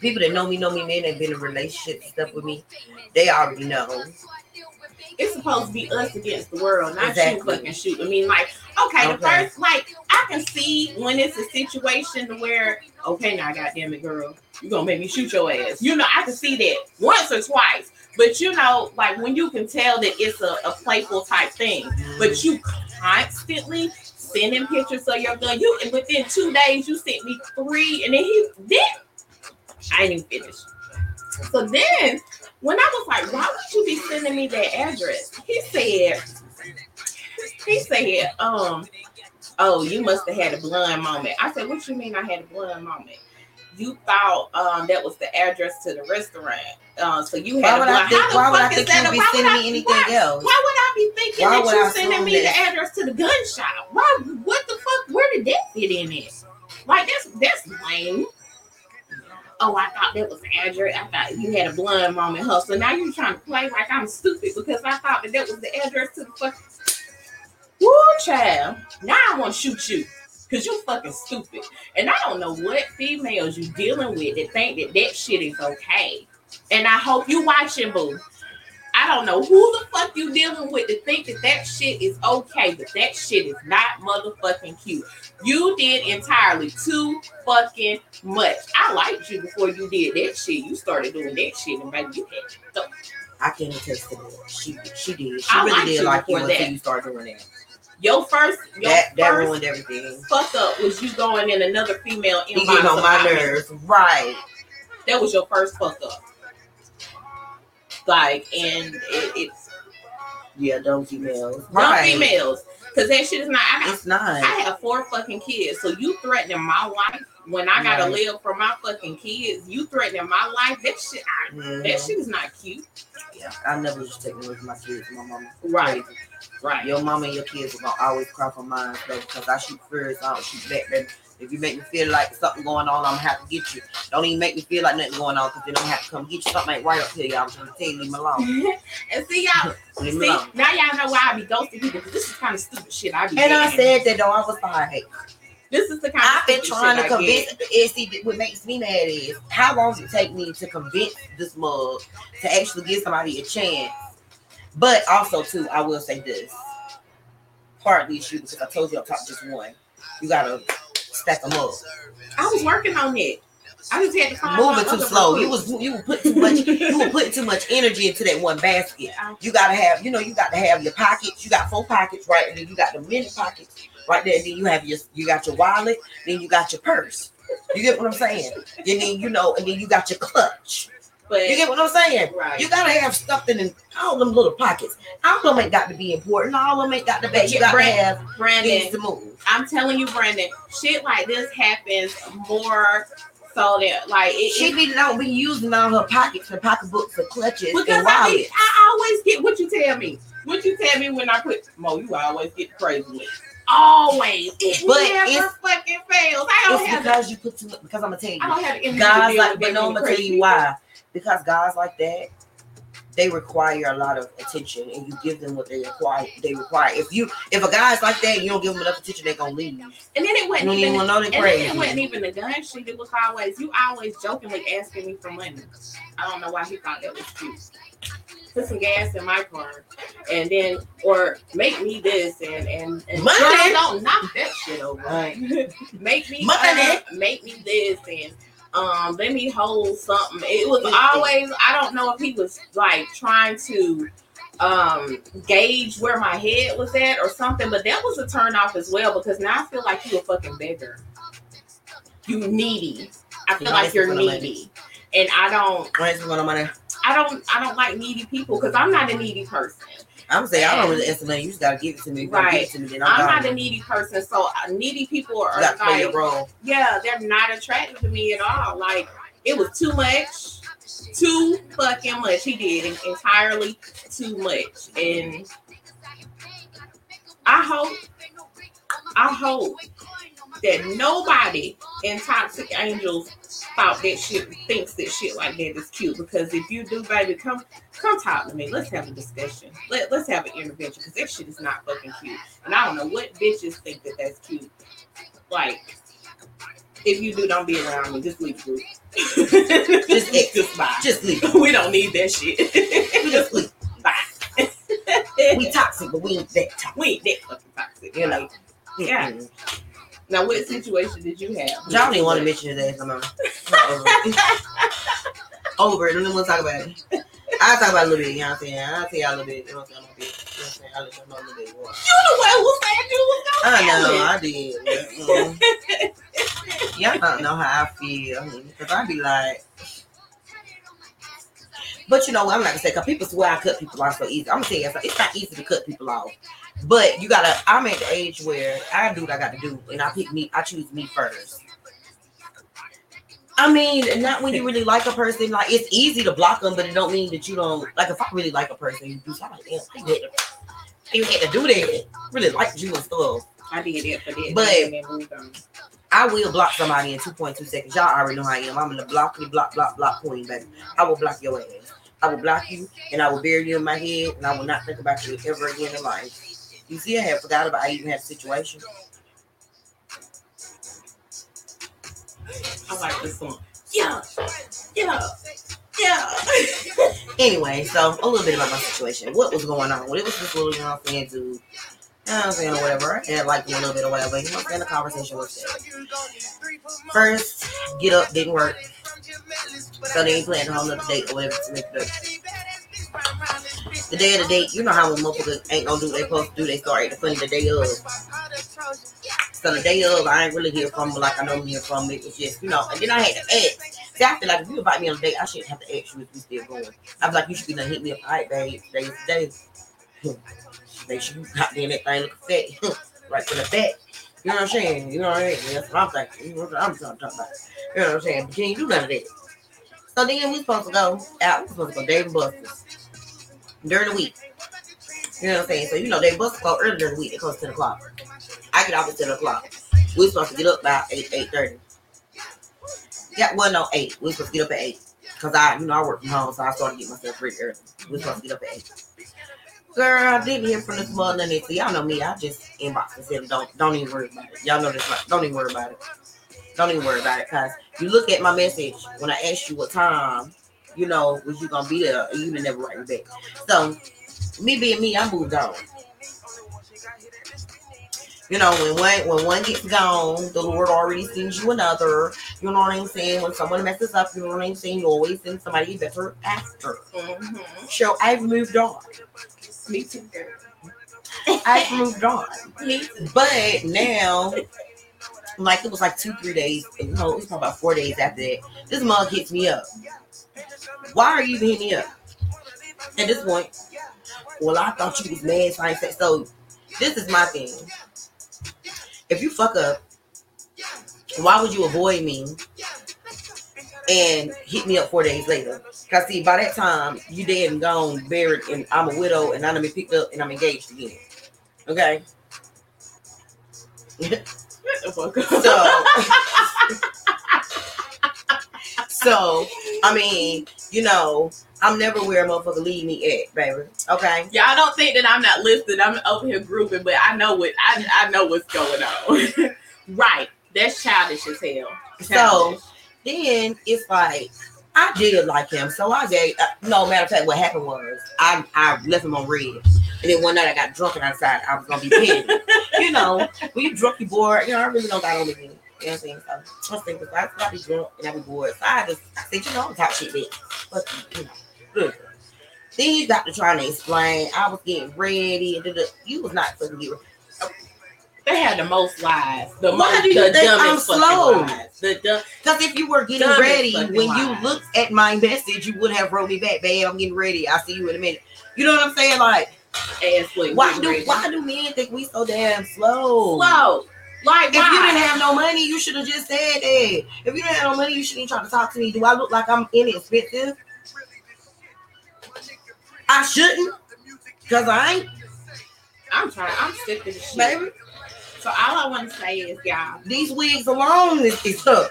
people that know me know me, men that been in relationships and stuff with me, they already know. It's supposed to be us against the world, not Exactly. you fucking shoot. I mean, like, okay, the first, like, I can see when it's a situation to where, okay, now, goddamn it, girl, you're gonna make me shoot your ass. You know, I can see that once or twice. But you know, like when you can tell that it's a, a playful type thing, but you constantly sending pictures of your gun. You and within two days you sent me three, and then he then I didn't even finish. So then when I was like, why would you be sending me that address? He said, he said, um, oh, you must have had a blind moment. I said, what you mean I had a blind moment? You thought um, that was the address to the restaurant. Uh, so you Why had a would I think? Why would I think you'd be why sending me anything why- else? Why would I be thinking Why that you I sending me the address to the gun shop? Why? What the fuck? Where did that fit in it? Like that's that's lame. Oh, I thought that was address. I thought you had a blind moment, huh? So now you're trying to play like I'm stupid because I thought that that was the address to the fuck. Woo, child. Now I want to shoot you because you fucking stupid. And I don't know what females you dealing with that think that that shit is okay. And I hope you watching, boo. I don't know who the fuck you dealing with to think that that shit is okay, but that shit is not motherfucking cute. You did entirely too fucking much. I liked you before you did that shit. You started doing that shit, and baby, you had so I can attest to that. She she did. She I really did you like you until that. you started doing that. your first, your That that first ruined everything. fuck up was you going in another female inbox. getting on my nerves, right? That was your first fuck up. Like, and it, it's Yeah, don't females, Right. Don't females, because that shit is not. I It's not. I have four fucking kids. So you threatening my life when I gotta Right. live for my fucking kids. You threatening my life. That shit, I, Mhm. that shit is not cute. Yeah, I never to take away from my kids. My mama. Right. Right. Your mama and your kids are gonna always cry for mine, baby, because I shoot first, I don't shoot back, baby. If you make me feel like something going on, I'm gonna have to get you. Don't even make me feel like nothing going on, because then I'm gonna have to come get you. Something ain't right up here, y'all. I'm trying to tell you, leave me alone. and see y'all, see alone. now y'all know why I be ghosting people this is kind of stupid shit. I be And I said that though, I was like, this is the kind of I've been trying to convince. And see, what makes me mad is how long does it take me to convince this mug to actually give somebody a chance? But also, too, I will say this: partly it's you because I told you I'm top just one. You gotta stack them up. I was working on it. I just had to find Moving too slow. You was you were put too much. You were putting too much energy into that one basket. You gotta have, you know, you got to have your pockets. You got four pockets, right? And then you got the mini pockets right there. And then you have your, you got your wallet. Then you got your purse. You get what I'm saying? And then you know, and then you got your clutch. But You get what I'm saying? right. You gotta have stuff in all them little pockets. All of them ain't got to be important. All of them ain't got to be. You got to have Brandon, to move. I'm telling you, Brandon, shit like this happens more so that like it, She it- be don't be using all her pockets and pocketbooks and clutches because and I, be, I always get what you tell me. What you tell me when I put Mo, you always get crazy with. Always, it But never it's- fucking fails. I don't It's have. because you put too much. Because I'm gonna tell you. I don't have guys like but no, I'm gonna tell you why. Because guys like that, they require a lot of attention, and you give them what they require. They require. If you if a guy's like that, you don't give them enough attention, they're gonna leave. And then it wasn't don't even. even know they're And then it wasn't even the gun shit. It was always you always jokingly asking me for money. I don't know why he thought that was cute. Put some gas in my car, and then or make me this and and, and Money. Girl, don't knock that shit over. Right. make me Money. uh, make me this and um let me hold something. It was always I don't know if he was like trying to um gauge where my head was at or something, but that was a turn off as well because now I feel like you a fucking beggar. You needy. I feel You like you're needy. And I don't Right, so when I'm gonna, I don't I don't like needy people because I'm not a needy person. I'm saying I don't really estimate. You just gotta give it to me. You gotta give it to me. I'm, I'm not a needy person, so uh, needy people are You gotta play like role. yeah, they're not attractive to me at all. Like it was too much, too fucking much. He did entirely too much, and I hope, I hope that nobody in Toxic Angels thought that shit thinks that shit like that is cute. Because if you do, baby, come come talk to me. Let's have a discussion. Let let's have an intervention because that shit is not fucking cute. And I don't know what bitches think that that's cute. Like. If you do, don't be around me. Just leave group. just, just bye. Just leave. we don't need that shit. We just leave. bye. We toxic, but we ain't that toxic. we ain't that fucking toxic. You know. Like, Yeah. Mm-mm. Now, what situation did you have? Y'all didn't want to mention his ass. I'm over it. over it. I don't even want to talk about it. I'll talk about it a little bit, you know what I'm saying? I'll tell y'all a little bit, you know what I'm saying? A little bit. You know what I'm saying? I'll let y'all know a little bit more. You the one who said you was I gonna know, tell I did. Mm. Y'all don't know how I feel. Because I be like, but you know, what? I'm not gonna say because people swear I cut people off so easy. I'm gonna tell you. It's not easy to cut people off, but you gotta. I'm at the age where I do what I got to do, and I pick me. I choose me first. I mean, not when you really like a person. Like it's easy to block them, but it don't mean that you don't. Like if I really like a person, you do something like, damn, I you had to do that. Really like you and stuff. I did it for that. But- and then moved on. I will block somebody in 2.2 seconds. Y'all already know how I am. I'm gonna block you, block, block, block queen, baby. I will block your ass. I will block you and I will bury you in my head and I will not think about you ever again in life. You see, I had forgot about I even had a situation. I like this song. Yeah, yeah, yeah. Anyway, so a little bit about my situation. What was going on? Well, it was this little, you know what I'm saying, dude. I'm saying, or whatever. and like a little bit or whatever. You know what? The conversation was there. First, get up, didn't work. So they ain't planning a whole date or whatever to make it up. The day of the date, you know how when motherfuckers ain't gonna do they supposed to do, they start acting funny the day of. So the day of, I ain't really hear from like I know hear from. It was just, you know, and then I had to ask. See, I feel like if you invite me on a date, I shouldn't have to ask you if you still going. I was like, you should be done hit me up. All right, babe, today's the day. Make sure you got in that thing looking fat. right to the back. You know what I'm saying? You know what I mean? That's what I'm thinking. You know what I'm trying to talk about. You know what I'm saying? But you ain't do none of that. So then we supposed to go out. We supposed to go Dave Buster's during the week. You know what I'm saying? So you know they Buster's go early during the week. It goes ten o'clock. I get off at ten o'clock. We supposed to get up by eight eight thirty. Yeah, well no eight. We supposed to get up at eight because I you know I work from home, so I started getting myself ready early. We supposed to get up at eight. Girl, I didn't hear from this mother and y'all know me. I just inbox and said don't don't even worry about it. Y'all know this. Don't even worry about it. Don't even worry about it, cause you look at my message when I asked you what time, you know, was you gonna be there, and you never write me back. So, me being me, I moved on. You know, when one when one gets gone, the Lord already sends you another. You know what I'm saying? When someone messes up, you know what I'm saying. You always send somebody better after. Mm-hmm. So I've moved on. Me too. I've moved on. Me too. But now, like it was like two, three days. No, it was probably about four days after that. This mug hits me up. Why are you hitting me up? At this point, well, I thought you was mad, so I ain't said so. This is my thing. If you fuck up, why would you avoid me and hit me up four days later? Cause see, by that time you dead and gone, buried, and I'm a widow, and I'm been picked up, and I'm engaged again. Okay. So, so I mean, you know, I'm never where a motherfucker leave me at, baby. Okay. Y'all don't think that I'm not listening. I'm over here grouping, but I know what I, I know what's going on. right. That's childish as hell. So then it's like I did like him, so I gave. Uh, no matter of fact, what happened was I I left him on red, and then one night I got drunk and I decided I was gonna be petty. you know, when you drunk, you bored. You know, I really don't got on. You know what I'm saying? So I was thinking, I, I be drunk and I be bored. So I just I said, you know, I'm talk shit, bitch. Fuck you, you know. Look. Then he got to trying to explain. I was getting ready, and you was not fucking getting they had the most lies. The Why most, do you the think I'm slow? lies. The dumb. Because if you were getting ready, when you lies. looked at my message, you would have wrote me back, babe. I'm getting ready. I'll see you in a minute. You know what I'm saying? Like, ass why do ready. why do men think we so damn slow? slow? Like If you didn't have no money, you should have just said that. If you didn't have no money, you shouldn't try to talk to me. Do I look like I'm inexpensive? I shouldn't, cause I ain't, I'm trying. I'm sick of this shit. baby. So all I want to say is, y'all. These wigs alone is, is tough.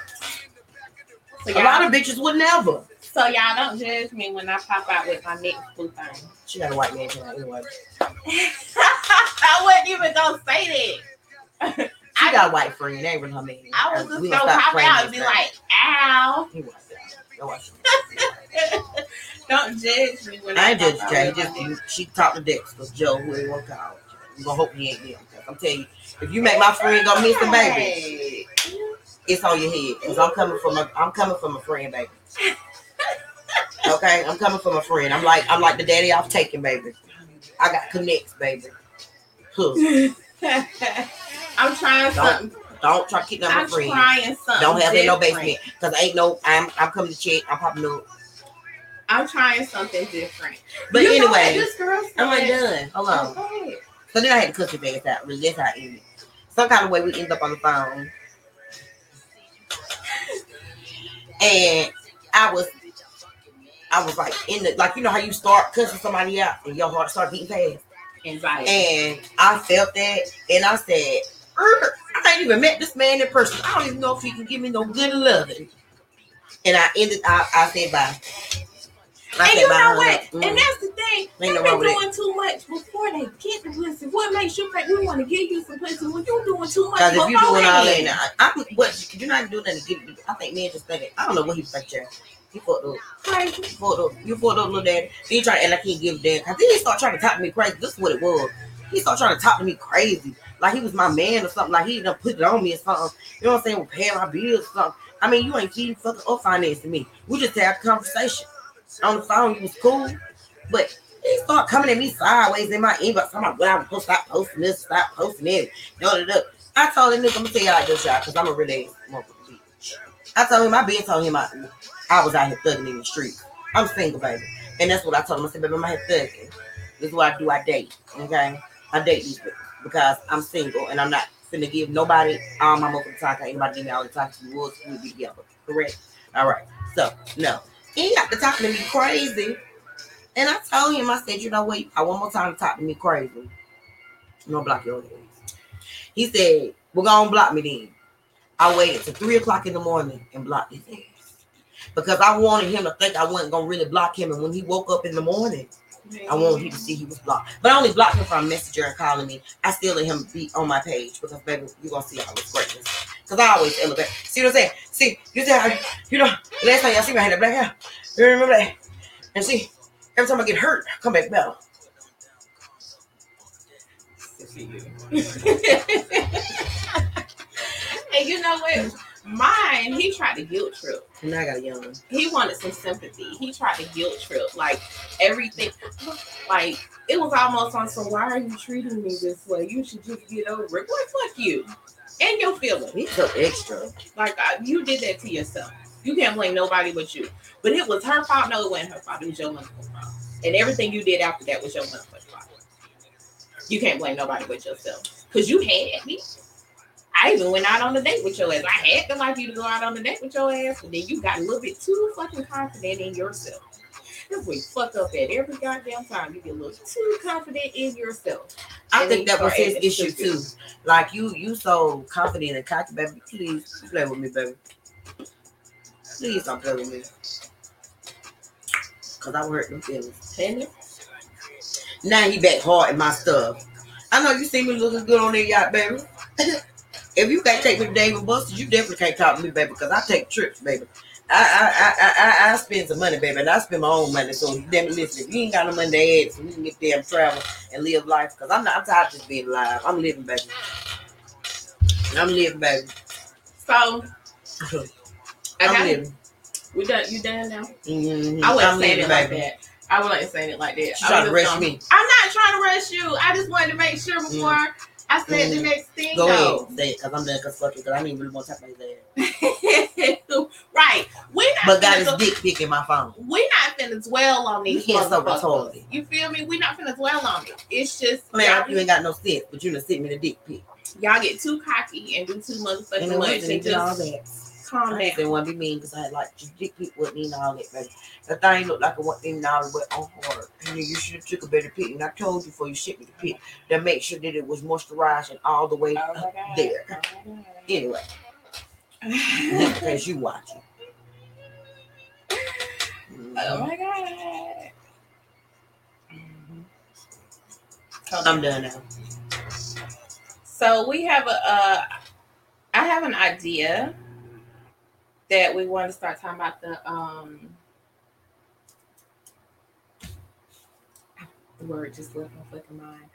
So A lot of bitches would never. so y'all don't judge me when I pop out with my next blue thing. She got a white man anyway. I wasn't even gonna say that. She I, got a white friend. That ain't really her man. I was just gonna pop out and be like, "Ow!" He was. Don't judge me when I I, ain't just Jay. Just you, she talked to Dexter, Joe, who ain't work out. You gonna hope he ain't. 'cause I'm telling you, if you make my friend go miss the baby, it's on your head. Cause I'm coming from a, I'm coming from a friend, baby. Okay, I'm coming from a friend. I'm like I'm like the daddy off taking, baby. I got connects, baby. Huh. I'm trying Don't- something. Don't try to keep that my I'm friend. trying something. Don't have it in no basement because ain't no. I'm I'm coming to check. I'm popping up. I'm trying something different. But You anyway, this girl I'm like done. Hold on. Oh. So then I had to cook his ass out. Really, that's how I ended. Some kind of way we end up on the phone. And I was I was like in the like you know how you start cussing somebody out and your heart start beating fast. Anxiety. And I felt that and I said, "Er, I ain't even met this man in person. I don't even know if he can give me no good loving. And I ended I, I said bye. I and you know what? Mm. And that's the thing. They've no been doing too much before they get the pussy. What makes you think we want to give you some pussy when you're doing too much Because if you're doing all that, now, I'm what you're not doing nothing to get. I think men just think I don't know what he think, Jack. He fucked up. Crazy. You fucked up. You fucked up, little daddy. He trying to act like he give a damn. Cause then he start trying to talk to me crazy. This is what it was. He start trying to talk to me crazy, like he was my man or something. Like he done put it on me or something. You know what I'm saying? With paying my bills or something. I mean, you ain't feeding fucking or financing me. We just had a conversation on the phone. You was cool, but he start coming at me sideways in my inbox. I'm like, well, I'm supposed to stop posting this, stop posting it. No, no, no. I told him, nigga, I'm gonna tell you like this, y'all, because I'm a really motherfucker bitch. I told him, I been told him I, I was out here thugging in the street. I'm single, baby. And that's what I told him. I said, baby, I'm out here thugging. This is what I do. I date. Okay? I date these bitches because I'm single and I'm not finna give nobody all my motherfucking time. Anybody give me all the time to was we be together. Correct? All right. So, no. He got to talking to me crazy. And I told him, I said, you know what? I want one more time to talk to me crazy. I'm gonna block your ass. He said, we're gonna block me then. I waited till three o'clock in the morning and blocked his ass. Because I wanted him to think I wasn't gonna really block him. And when he woke up in the morning, I wanted him to see he was blocked. But I only blocked him from Messenger and calling me. I still let him be on my page because baby, you're gonna see all this greatness. Because I always elevate. See what I'm saying? See, you see how you know last time y'all see me, I had that black hair. You remember that? And see, every time I get hurt, I come back better. and you know what? Mine, he tried to guilt trip. And I got a young one. He wanted some sympathy. He tried to guilt trip. Like everything. Like it was almost on some why are you treating me this way? You should just get over it. Boy, fuck you. And your feelings. He's so extra. Like uh, you did that to yourself. You can't blame nobody but you. But it was her fault. No, it wasn't her fault. It was your motherfucking fault. And everything you did after that was your motherfucking fault. You can't blame nobody but yourself. Cause you had me. I even went out on a date with your ass. I had to like you to go out on a date with your ass, but then you got a little bit too fucking confident in yourself. That's where you fuck up at every goddamn time. You get a little too confident in yourself. I And think that was his issue too. Like you, you so confident and cocky, baby. Please play with me, baby. Please don't play with me. Cause I hurt them feelings. Now he back hard in my stuff. I know you see me looking good on that yacht, baby. if you can't take me to Dave and Buster's, you definitely can't talk to me, baby, because I take trips, baby. I I, I I I spend some money, baby, and I spend my own money. So you damn listen, if you ain't got no money to add, so we can get there and travel and live life. Because I'm not I'm tired of just being alive. I'm living, baby. I'm living, baby. so I I'm got it. living. We done. You done now? Mhm. I wasn't I'm saying living, it like baby. that. I wasn't saying it like that. She I trying to rush me. I'm not trying to rush you. I just wanted to make sure before I said the Mm. next thing. Go though. ahead, because I'm done, it, because I didn't really want to talk about that. right. We not But got his dick pic in my phone. we not finna dwell on these You can't motherfuckers. retarded. You feel me? We not finna dwell on it. It's just Man, you ain't got no sense, but you done sent me the dick pic. y'all get too cocky and do too motherfucking much and all just that. Calm I down. didn't want to be mean because I had like your dick pic wasn't even all that, baby. The thing looked like it wasn't even all the way on hard. And you should have took a better pic. And I told you before you sent me the pic to make sure that it was moisturized and all the way Oh up my God. there. Anyway, just in case you watching. Oh my god. I'm done now. So we have a uh I have an idea that we want to start talking about the um the word just left my fucking mind.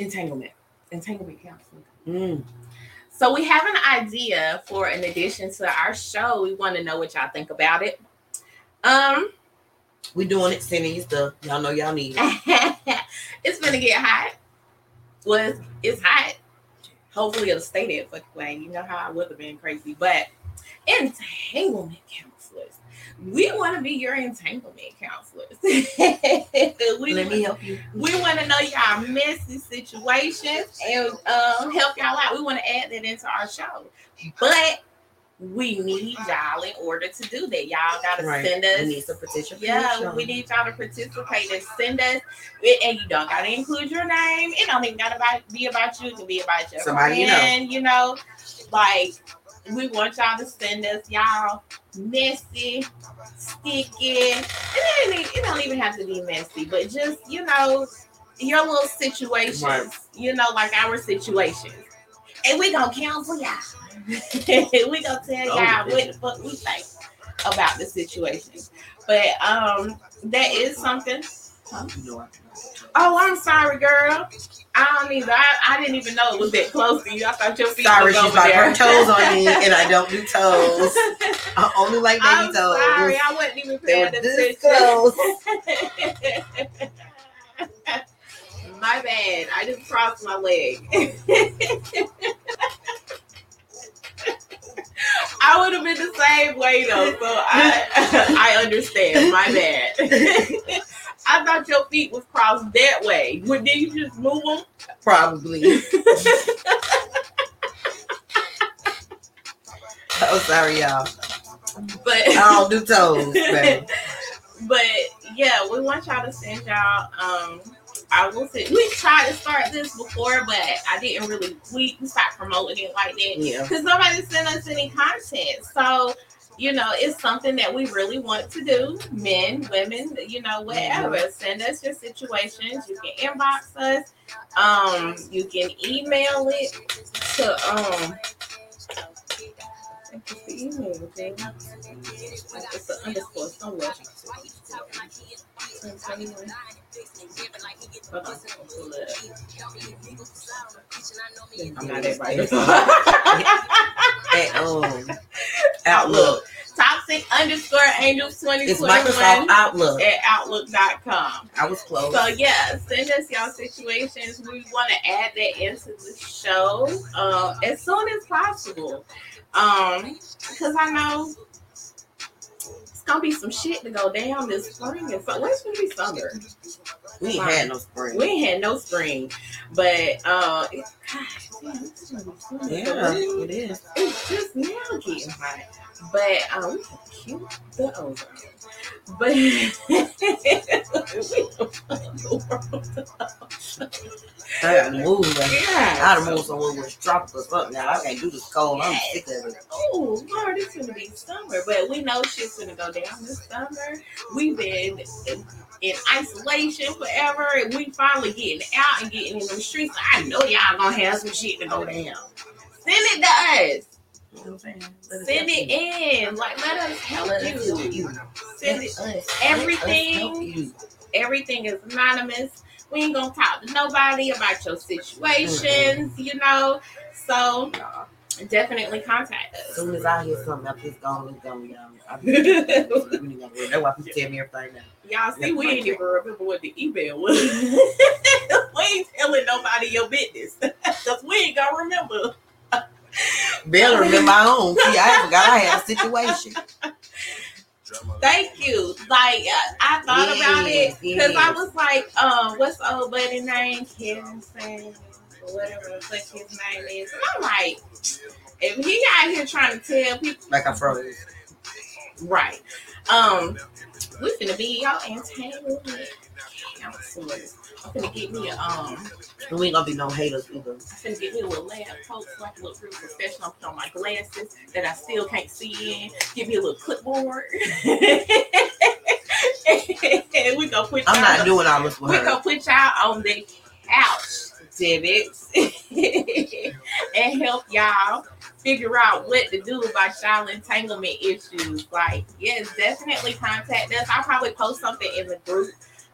Entanglement. Entanglement counseling. Mm. So we have an idea for an addition to our show. We want to know what y'all think about it. Um, We doing it, sending you stuff. Y'all know y'all need it. it's gonna get hot. Well, it's, it's hot. Hopefully, it'll stay that fucking way. You know how I would have been crazy, but entanglement counselors. We want to be your entanglement counselors. we Let me help you. we want to know y'all messy situations and um, help y'all out. We want to add that into our show, but we need y'all in order to do that. Y'all gotta Right. send We us. need some participation. Yeah, we need y'all to participate and send us. And you don't gotta include your name. It don't even gotta about- be about you. It can be about your Somebody you know. friend. You know, like we want y'all to send us y'all messy, sticky. It, ain't, it don't even have to be messy, but just you know your little situations. Right. You know, like our situations, and we gonna counsel y'all. we gonna tell Oh, y'all what the fuck we think about the situation. But um, that is something. You know I- Oh, I'm sorry, girl. I don't even. I, I didn't even know it was that close to you. I thought your feet Sorry, she's like her toes on me, and I don't do toes. I only like baby I'm toes. sorry, I wasn't even paying attention. my bad. I just crossed my leg. I would have been the same way though, so I I understand. My bad. I thought your feet was crossed that way. Would did you just move them? Probably. oh, sorry, y'all. But I don't do toes, baby. but yeah, we want y'all to send y'all. Um, I will say we tried to start this before, but I didn't really. We we stopped promoting it like that Yeah. because nobody sent us any content. So you know, it's something that we really want to do. Men, women, you know, whatever. Send us your situations. You can inbox us. Um, you can email it to um. It's the email, Jane. It's the underscore somewhere. Hold on, I'll pull it up. I'm not everybody. At um, Outlook. Toxic underscore angels It's Microsoft 2021 Outlook. at outlook.com. I was close. So yeah, send us y'all situations. We want to add that into the show uh, as soon as possible. Um, because I know it's gonna be some shit to go down this spring and so gonna be summer. We ain't had no spring. We ain't had no spring, but uh, it, God, damn, it's gonna be summer. Yeah, it is. It's just now getting hot. But um, we can cue the ozone. But I gotta move. Like, I yeah. gotta move somewhere where it's tropical or something. Now I can't do this cold. I'm sick of it. Oh Lord, it's gonna be summer, but we know shit's gonna go down this summer. We've been in, in isolation forever, and we finally getting out and getting in the streets. I know y'all gonna have some shit to go down. Send it to us. You know what I'm saying? Let us Send it in. Like let us help Let us help you. you. Send it. Let us- let us Everything. help you. Everything is anonymous. We ain't gonna talk to nobody about your situations, you know. So Nah. Definitely contact us. As us. soon as I hear something up, it's gone, it's y'all. I be- really gonna worry. That's why people tell me everything now. Y'all see, we ain't even remember what the email was. we ain't telling nobody your business because we ain't gonna remember. Better remember my own. See, I forgot I had a situation. Thank you. Like uh, I thought about it Yes, because I was like, um, what's old buddy name? Kevin Sam or whatever the fuck his name is. And I'm like, if he out here trying to tell people Like I froze. right, um, we finna be y'all entanglement counselors. I'm finna get me a um, we ain't gonna be no haters either. I'm finna get me a little lab coat so I can look real professional. Put on my glasses that I still can't see in. Give me a little clipboard. and we gonna put I'm not doing all this with we her. gonna put y'all on the couch, And help y'all figure out what to do about y'all entanglement issues. Like, yes, definitely contact us. I'll probably post something in the group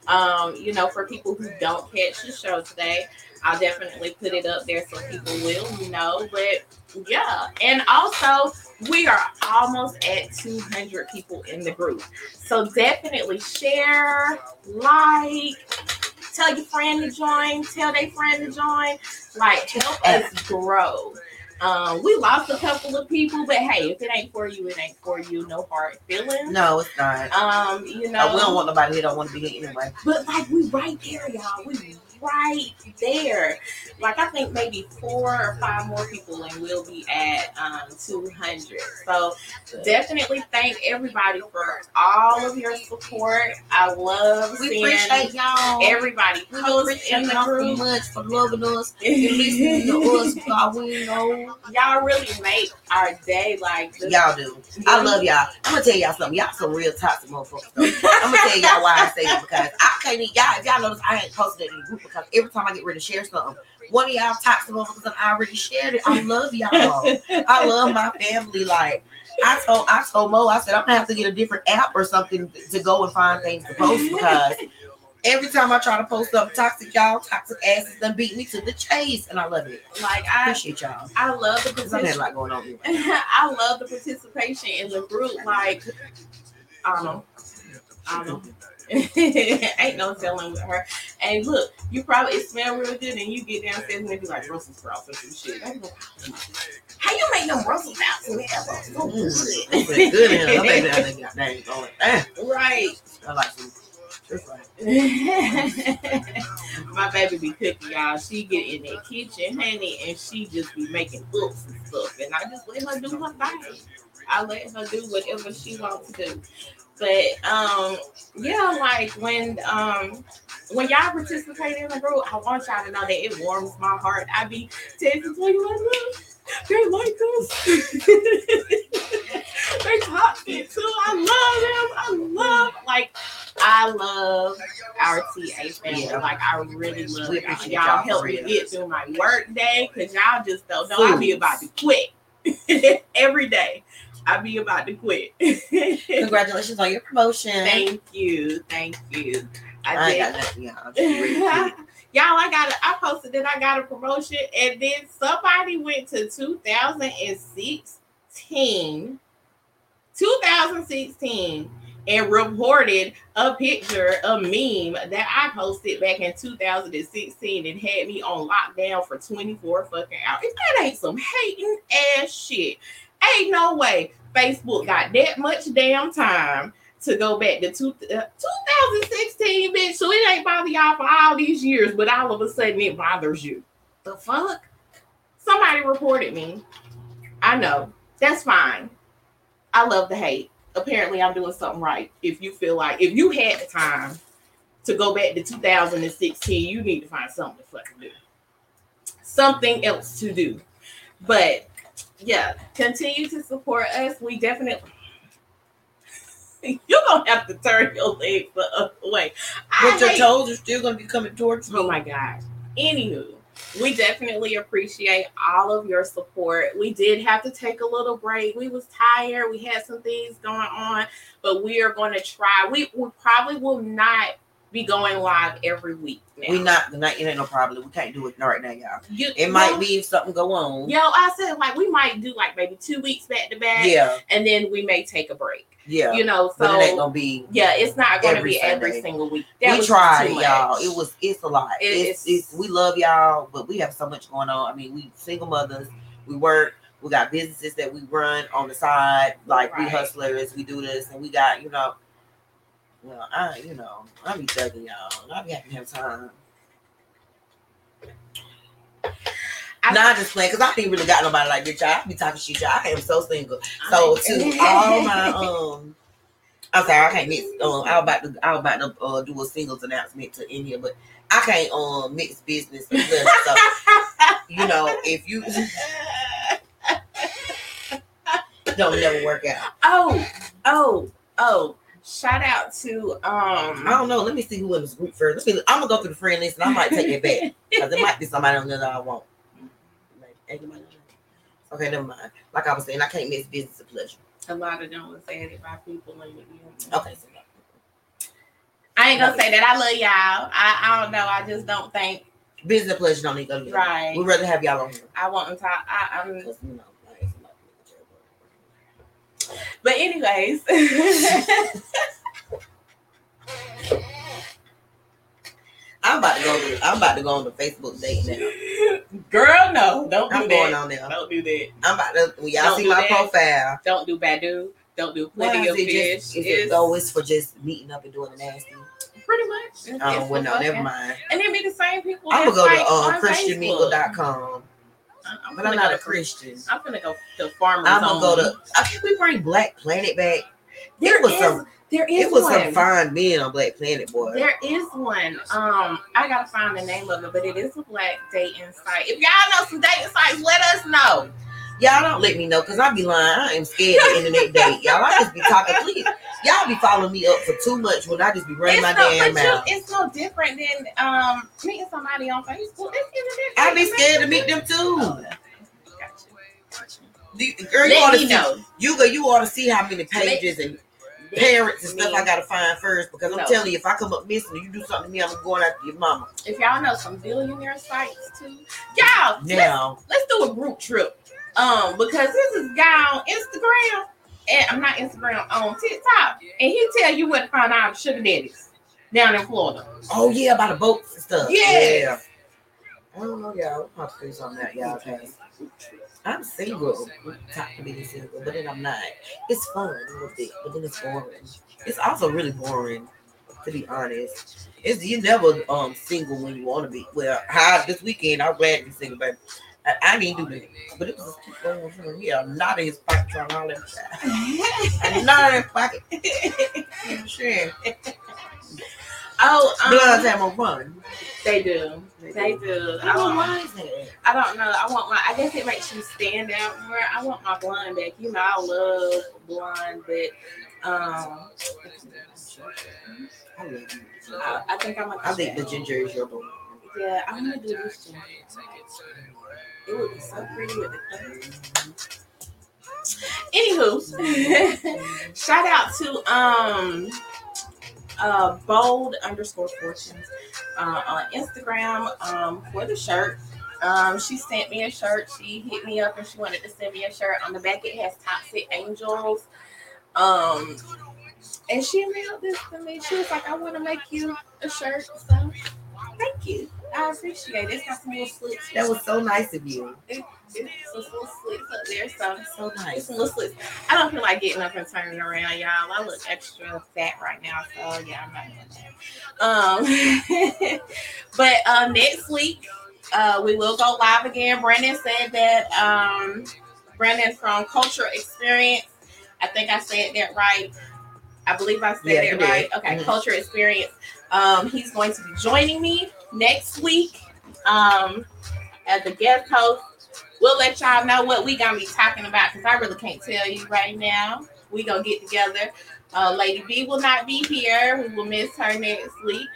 Um, you know, for people who don't catch the show today, I'll definitely put it up there so people will know. But yeah, and also we are almost at 200 people in the group. So definitely share, like, tell your friend to join, tell their friend to join. Like, help us grow. Um, we lost a couple of people, but hey, if it ain't for you, it ain't for you. No hard feelings. No, it's not. Um, you know, Uh, we don't want nobody who don't want to be here anyway. but like we right there, y'all. We right there. Like I think maybe four or five more people and we'll be at um 200. So definitely thank everybody for all of your support. I love We seeing appreciate y'all. everybody we post appreciate in the y'all so much for loving us and listening to us. God, we know Y'all really make our day like the- y'all do. I love y'all. I'm gonna tell y'all something. Y'all some real toxic motherfuckers. Though. I'm gonna tell y'all why I say that because I can't. Y'all, y'all notice, I ain't posted in the group because every time I get ready to share something, one of y'all toxic motherfuckers and I already shared it. I love y'all. I love my family. Like I told, I told Mo, I said I'm gonna have to get a different app or something to go and find things to post because every time I try to post something toxic, y'all toxic asses done beat me to the chase, and I love it. like I Appreciate y'all. I love the Cause I had participation. lot going on. I love the participation in the group. Like I don't know. I don't know. Ain't no telling with her. And look, you probably it smell real good, and you get downstairs and they be like Brussels sprouts or some shit. Go, How you make them Brussels sprouts and so good? good in here. My baby down there got dang going. Eh, right. I like some. Right. My baby be cooking, y'all. She get in that kitchen, honey, and she just be making books and stuff. And I just let her do her thing. I let her do whatever she wants to do. But um, yeah, like when um when y'all participate in the group, I want y'all to know that it warms my heart. I be texting to you like, look, they like us. they toxic too. I love them. I love like I love our TA family. Yeah. Like I really love Y'all y'all help me get through my work day because y'all just don't know I be about to quit every day. I be about to quit. Congratulations on your promotion. thank you, thank you. I I did. got y'all. I'm just ready to Y'all, I got. I posted that I got a promotion, and then somebody went to 2016, 2016, and reported a picture, a meme that I posted back in 2016, and had me on lockdown for 24 fucking hours. That ain't some hating ass shit, ain't no way Facebook got that much damn time to go back to two, uh, 2016, bitch. So it ain't bother y'all for all these years, but all of a sudden it bothers you. The fuck? Somebody reported me. I know. That's fine. I love the hate. Apparently, I'm doing something right. If you feel like if you had the time to go back to 2016, you need to find something to fucking do. Something else to do. But yeah, continue to support us. We definitely you're gonna have to turn your legs the other way. I But your toes are still gonna be coming towards me. Oh my god. Anywho, we definitely appreciate all of your support. We did have to take a little break. We was tired. We had some things going on, but we are going to try. We, we probably will not be going live every week now. We not the night. It ain't no problem. We can't do it right now, y'all. You- It might yo, be if something go on. Yo, I said like we might do like maybe two weeks back to back, Yeah, and then we may take a break. yeah. You know, so but it ain't gonna be. yeah, it's not going to every be every single week. That we tried, y'all. It was. It's a lot. It- it's, it's- it's. We love y'all, but we have so much going on. I mean, we single mothers. We work. We got businesses that we run on the side. Like we hustlers. We do this, and we got you know. Well, I you know I be thugging y'all. and I be having to have time. I- Nah, I just playing because I ain't really got nobody like this. Y'all. I be talking shit. Y'all. I am so single. So to all my um, I'm sorry, I can't mix. Um, I was about to I was about to uh, do a singles announcement to in here, but I can't um mix business. and. So you know, if you don't never work out. Oh, oh, oh. Shout out to um I don't know. Let me see who in this group first. Let me. I'm gonna go through the friend list and I might take it back because there might be somebody on there that I want. Anybody? Okay, never mind. Like I was saying, I can't mix business and pleasure. a lot of them was added by people in the Okay, so I I ain't gonna say that. I love y'all. I, I don't know. I just don't think Business pleasure don't need to go right. We'd rather have y'all on here. I want to talk. I, I'm, you know, like, it's not- but anyways, I'm about to go. To, I'm about to go on the Facebook date now. girl, no, don't do I'm going that. on there. Don't do that. I'm about to. When y'all Don't see my that. profile, Don't do Badoo. Don't do plenty of fish. just? It's always for just meeting up and doing the nasty? pretty much. Oh well, no, never mind. And then be the same people. I'm gonna go like to uh, I- I'm but I'm not go a Christian. I'm gonna go to farmers. I'm gonna go to. I think we bring Black Planet back. There it was is- some. There is It was one. some fine men on Black Planet, boy. There is one. Um, I gotta find the name of it, but it is a black dating site. If y'all know some dating sites, let us know. Y'all don't let me know because I be lying. I am scared of the internet date. Y'all, I just be talking. Please, y'all be following me up for too much when I just be running It's my no, damn you, mouth. it's no different than um meeting somebody on Facebook. I be scared to meet them too. Gotcha. Gotcha. The- Girl, you ought Let to me see. know. You go. You ought to see how many pages and parents and stuff me- I gotta find first because I'm No. telling you, if I come up missing, and you do something to me, I'm going after your mama. If y'all know some billionaire sites too, y'all let's, Now, let's do a group trip. Um, because this is guy on Instagram and I'm not Instagram on TikTok, and he tell you where to find out sugar daddies down in Florida. oh yeah, about the boats and stuff. Yes. Yeah. I don't know, y'all. I'm to do something out, y'all. Okay. I'm single. Top to be single, but then I'm not. It's fun a little bit, but then it's boring. It's also really boring, to be honest. It's you never um single when you want to be. Well, how this weekend I'm glad to be single, baby. I, I didn't do that, but it was just going from here. I'm not in his pocket trying all that at me. I'm not in his pocket. Sure. Oh, Blood um, time on run. they do. They do. I don't know Um, is that. I don't know. I want my. I guess it makes you stand out more. I want my blonde back. You know, I love blonde, but um, I love. I, I think I'm. I think the ginger is your boo. Yeah, I'm gonna do this. Ginger. It would be so pretty with the. Anywho, shout out to um uh bold underscore fortunes uh, on Instagram um for the shirt. Um, she sent me a shirt. She hit me up and she wanted to send me a shirt. On the back, it has Toxic Angels. Um, and she mailed this to me. She was like, "I want to make you a shirt." So, thank you. I appreciate it. It's got some little slits. That was so nice of you. It's some little slits up there. So, So nice. some little slits. I don't feel like getting up and turning around, y'all. I look extra fat right now, so yeah, I'm not doing that. Um, but uh, next week uh, we will go live again. Brandon said that um, Brandon from Culture Experience. I think I said that right. I believe I said Yeah, that did. right. Okay, Mhm. Culture Experience. Um, he's going to be joining me next week um, as a guest host. We'll let y'all know what we gonna be talking about because I really can't tell you right now. We gonna get together. Uh, Lady B will not be here. We will miss her next week,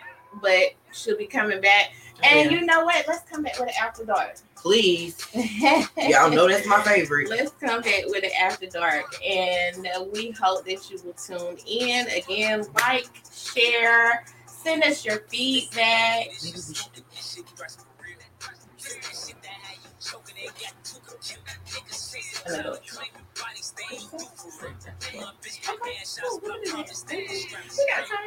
but she'll be coming back. And Yeah. you know what? Let's come back with an after dark. Please. Y'all know that's my favorite. Let's come back with it after dark, and uh, we hope that you will tune in again. Like, share, send us your feedback. Maybe we should do Another Okay, cool. We'll do that. We got time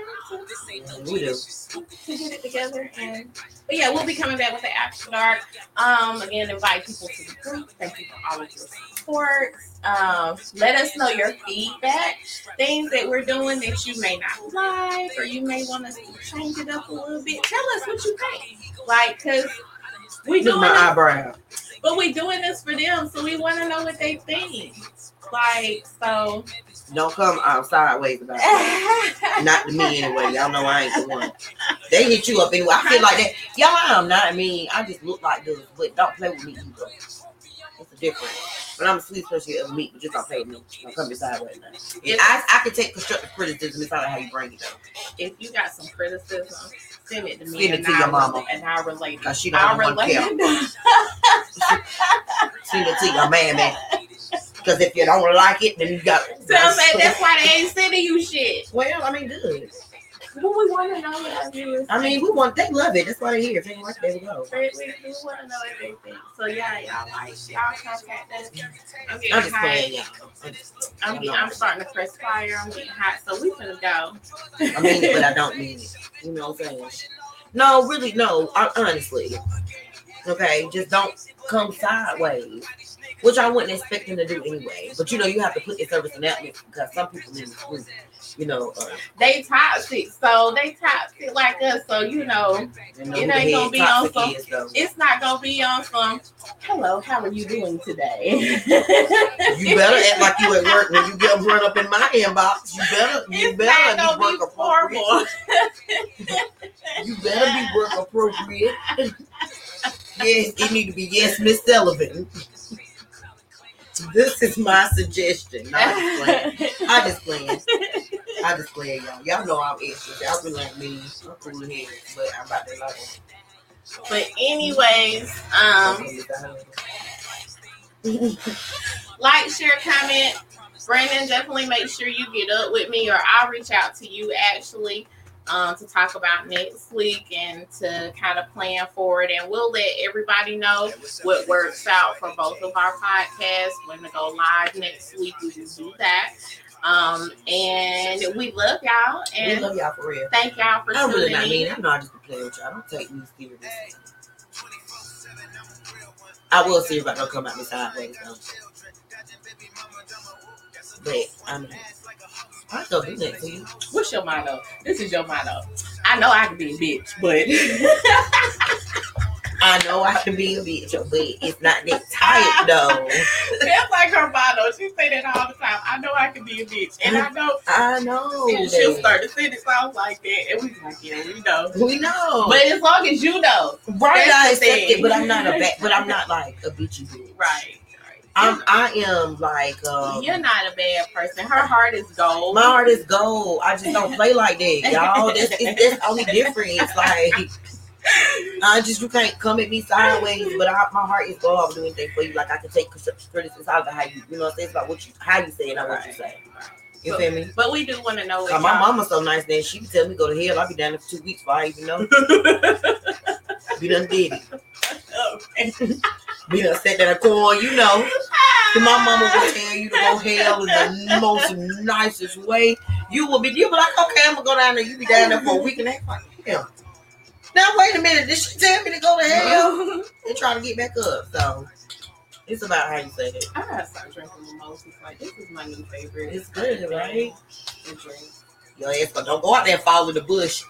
to, We do. to get it together, and but yeah, we'll be coming back with the after dark. Um, again, invite people to the group. Thank you for all of your support. Um, let us know your feedback, things that we're doing that you may not like, or you may want us to change it up a little bit. Tell us what you think, like, cause we Look at doing my eyebrow. but we're doing this for them, so we want to know what they think. Like, so Don't come out sideways about it. Not to me anyway. Y'all know I ain't the one. They hit you up anyway. I feel like that. Y'all, I'm not mean. I just look like this, but don't play with me either. It's a difference. But I'm a sweet person you ever meet, but just don't play with me. Don't come beside right now. If- I, I can take constructive criticism. It's not how you bring it up. if you got some criticism, send it to me. Send it and to your I'll mama. relate- And I'll relate. Cause she don't I'll want to relate. Send it to your man, man. Because if you don't like it, then you got. So I'm saying that's why they ain't sending you shit. Well, I mean, good. Well, we want to know what our viewers. I mean, we want they love it. That's why they're here. If they like, there we go. we, we do want to know everything. So yeah, y'all like y'all contact us. I'm getting I'm just hot. I'm I'm, getting, I'm starting to press fire. I'm getting hot, so we finna go. I mean it, but I don't mean it. You know what I'm saying? No, really, no. I, honestly, okay, just don't come sideways, which I wasn't expect expecting to do anyway. But you know, you have to put your service in that because some people in the group, you know, uh, they toxic, so they toxic like us. So you know, you know It ain't gonna be on some- is, it's not gonna be on some. Hello, how are you doing today? You better act like you at work when you get brought up in my inbox. You better, you it's better not be gonna be work appropriate. formal. You better be work appropriate. yes, it need to be yes, Miss Sullivan. This is my suggestion. No, I'm just playing. I just playing. I just playing, y'all. Y'all know I'm extra. Y'all be like me. I'm cool here, but I'm about to like. But anyways, um, like, share, comment. Brandon, definitely make sure you get up with me, or I'll reach out to you actually um, to talk about next week and to kind of plan for it. And we'll let everybody know what works out for both of our podcasts. When to go live next week, we will do that. Um, and we love y'all And We love y'all for real. thank y'all for I'm really tuning not mean. I'm not just playing with y'all. I don't take me serious. I will see if I don't come out this sideways though. But I mean, I go do that to you. What's your motto? This is your motto. I know I can be a bitch, but I know I can be a bitch, but it's not that tight though. that's like her motto. She say that all the time. I know I can be a bitch, and I know I know. and she'll start to sentence off like that, and we like, yeah, we know. We know. But as long as you know, right, I accept it, but I'm not a bad, but I'm not like a bitchy bitch. right? I'm, I am like, um, You're not a bad person. Her heart is gold. my heart is gold. I just don't play like that, y'all. That's, that's only difference. Like, I just you can't come at me sideways, but I, my heart is gold. I'll do anything for you. Like I can take criticism. All about how you, you know, what I'm saying? It's about what you, how you say it, not what you say. You So- feel me? But we do want to know. my mama's so nice that she can tell me go to hell. I'll be down there for two weeks before I even know. Be done did it. Be done sat in a corner, you know. My mama will tell you to go hell in the most nicest way. You will be, you be like, okay, I'm gonna go down there. You be down there for a week and a half. Like, yeah. Now wait a minute, did she tell me to go to hell? And trying to get back up. So it's about how you say it. I gotta start drinking mimosas. Like this is my new favorite. It's good, right? drink. Your ass, but don't go out there and fall in the bush.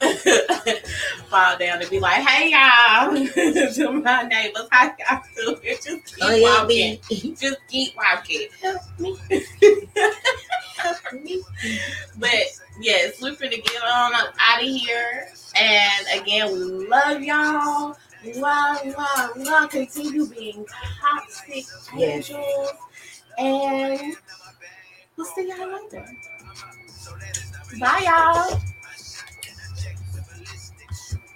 fall down and be like, "Hey y'all," to my neighbors, "How y'all doing?" Just keep Oh yeah, walking. be. Just keep walking. Help me. Help me. But yes, we're gonna get on up out of here. And again, we love y'all. Love, wow, love. Continue being toxic Yes. angels. And we'll see y'all later. Bye, y'all.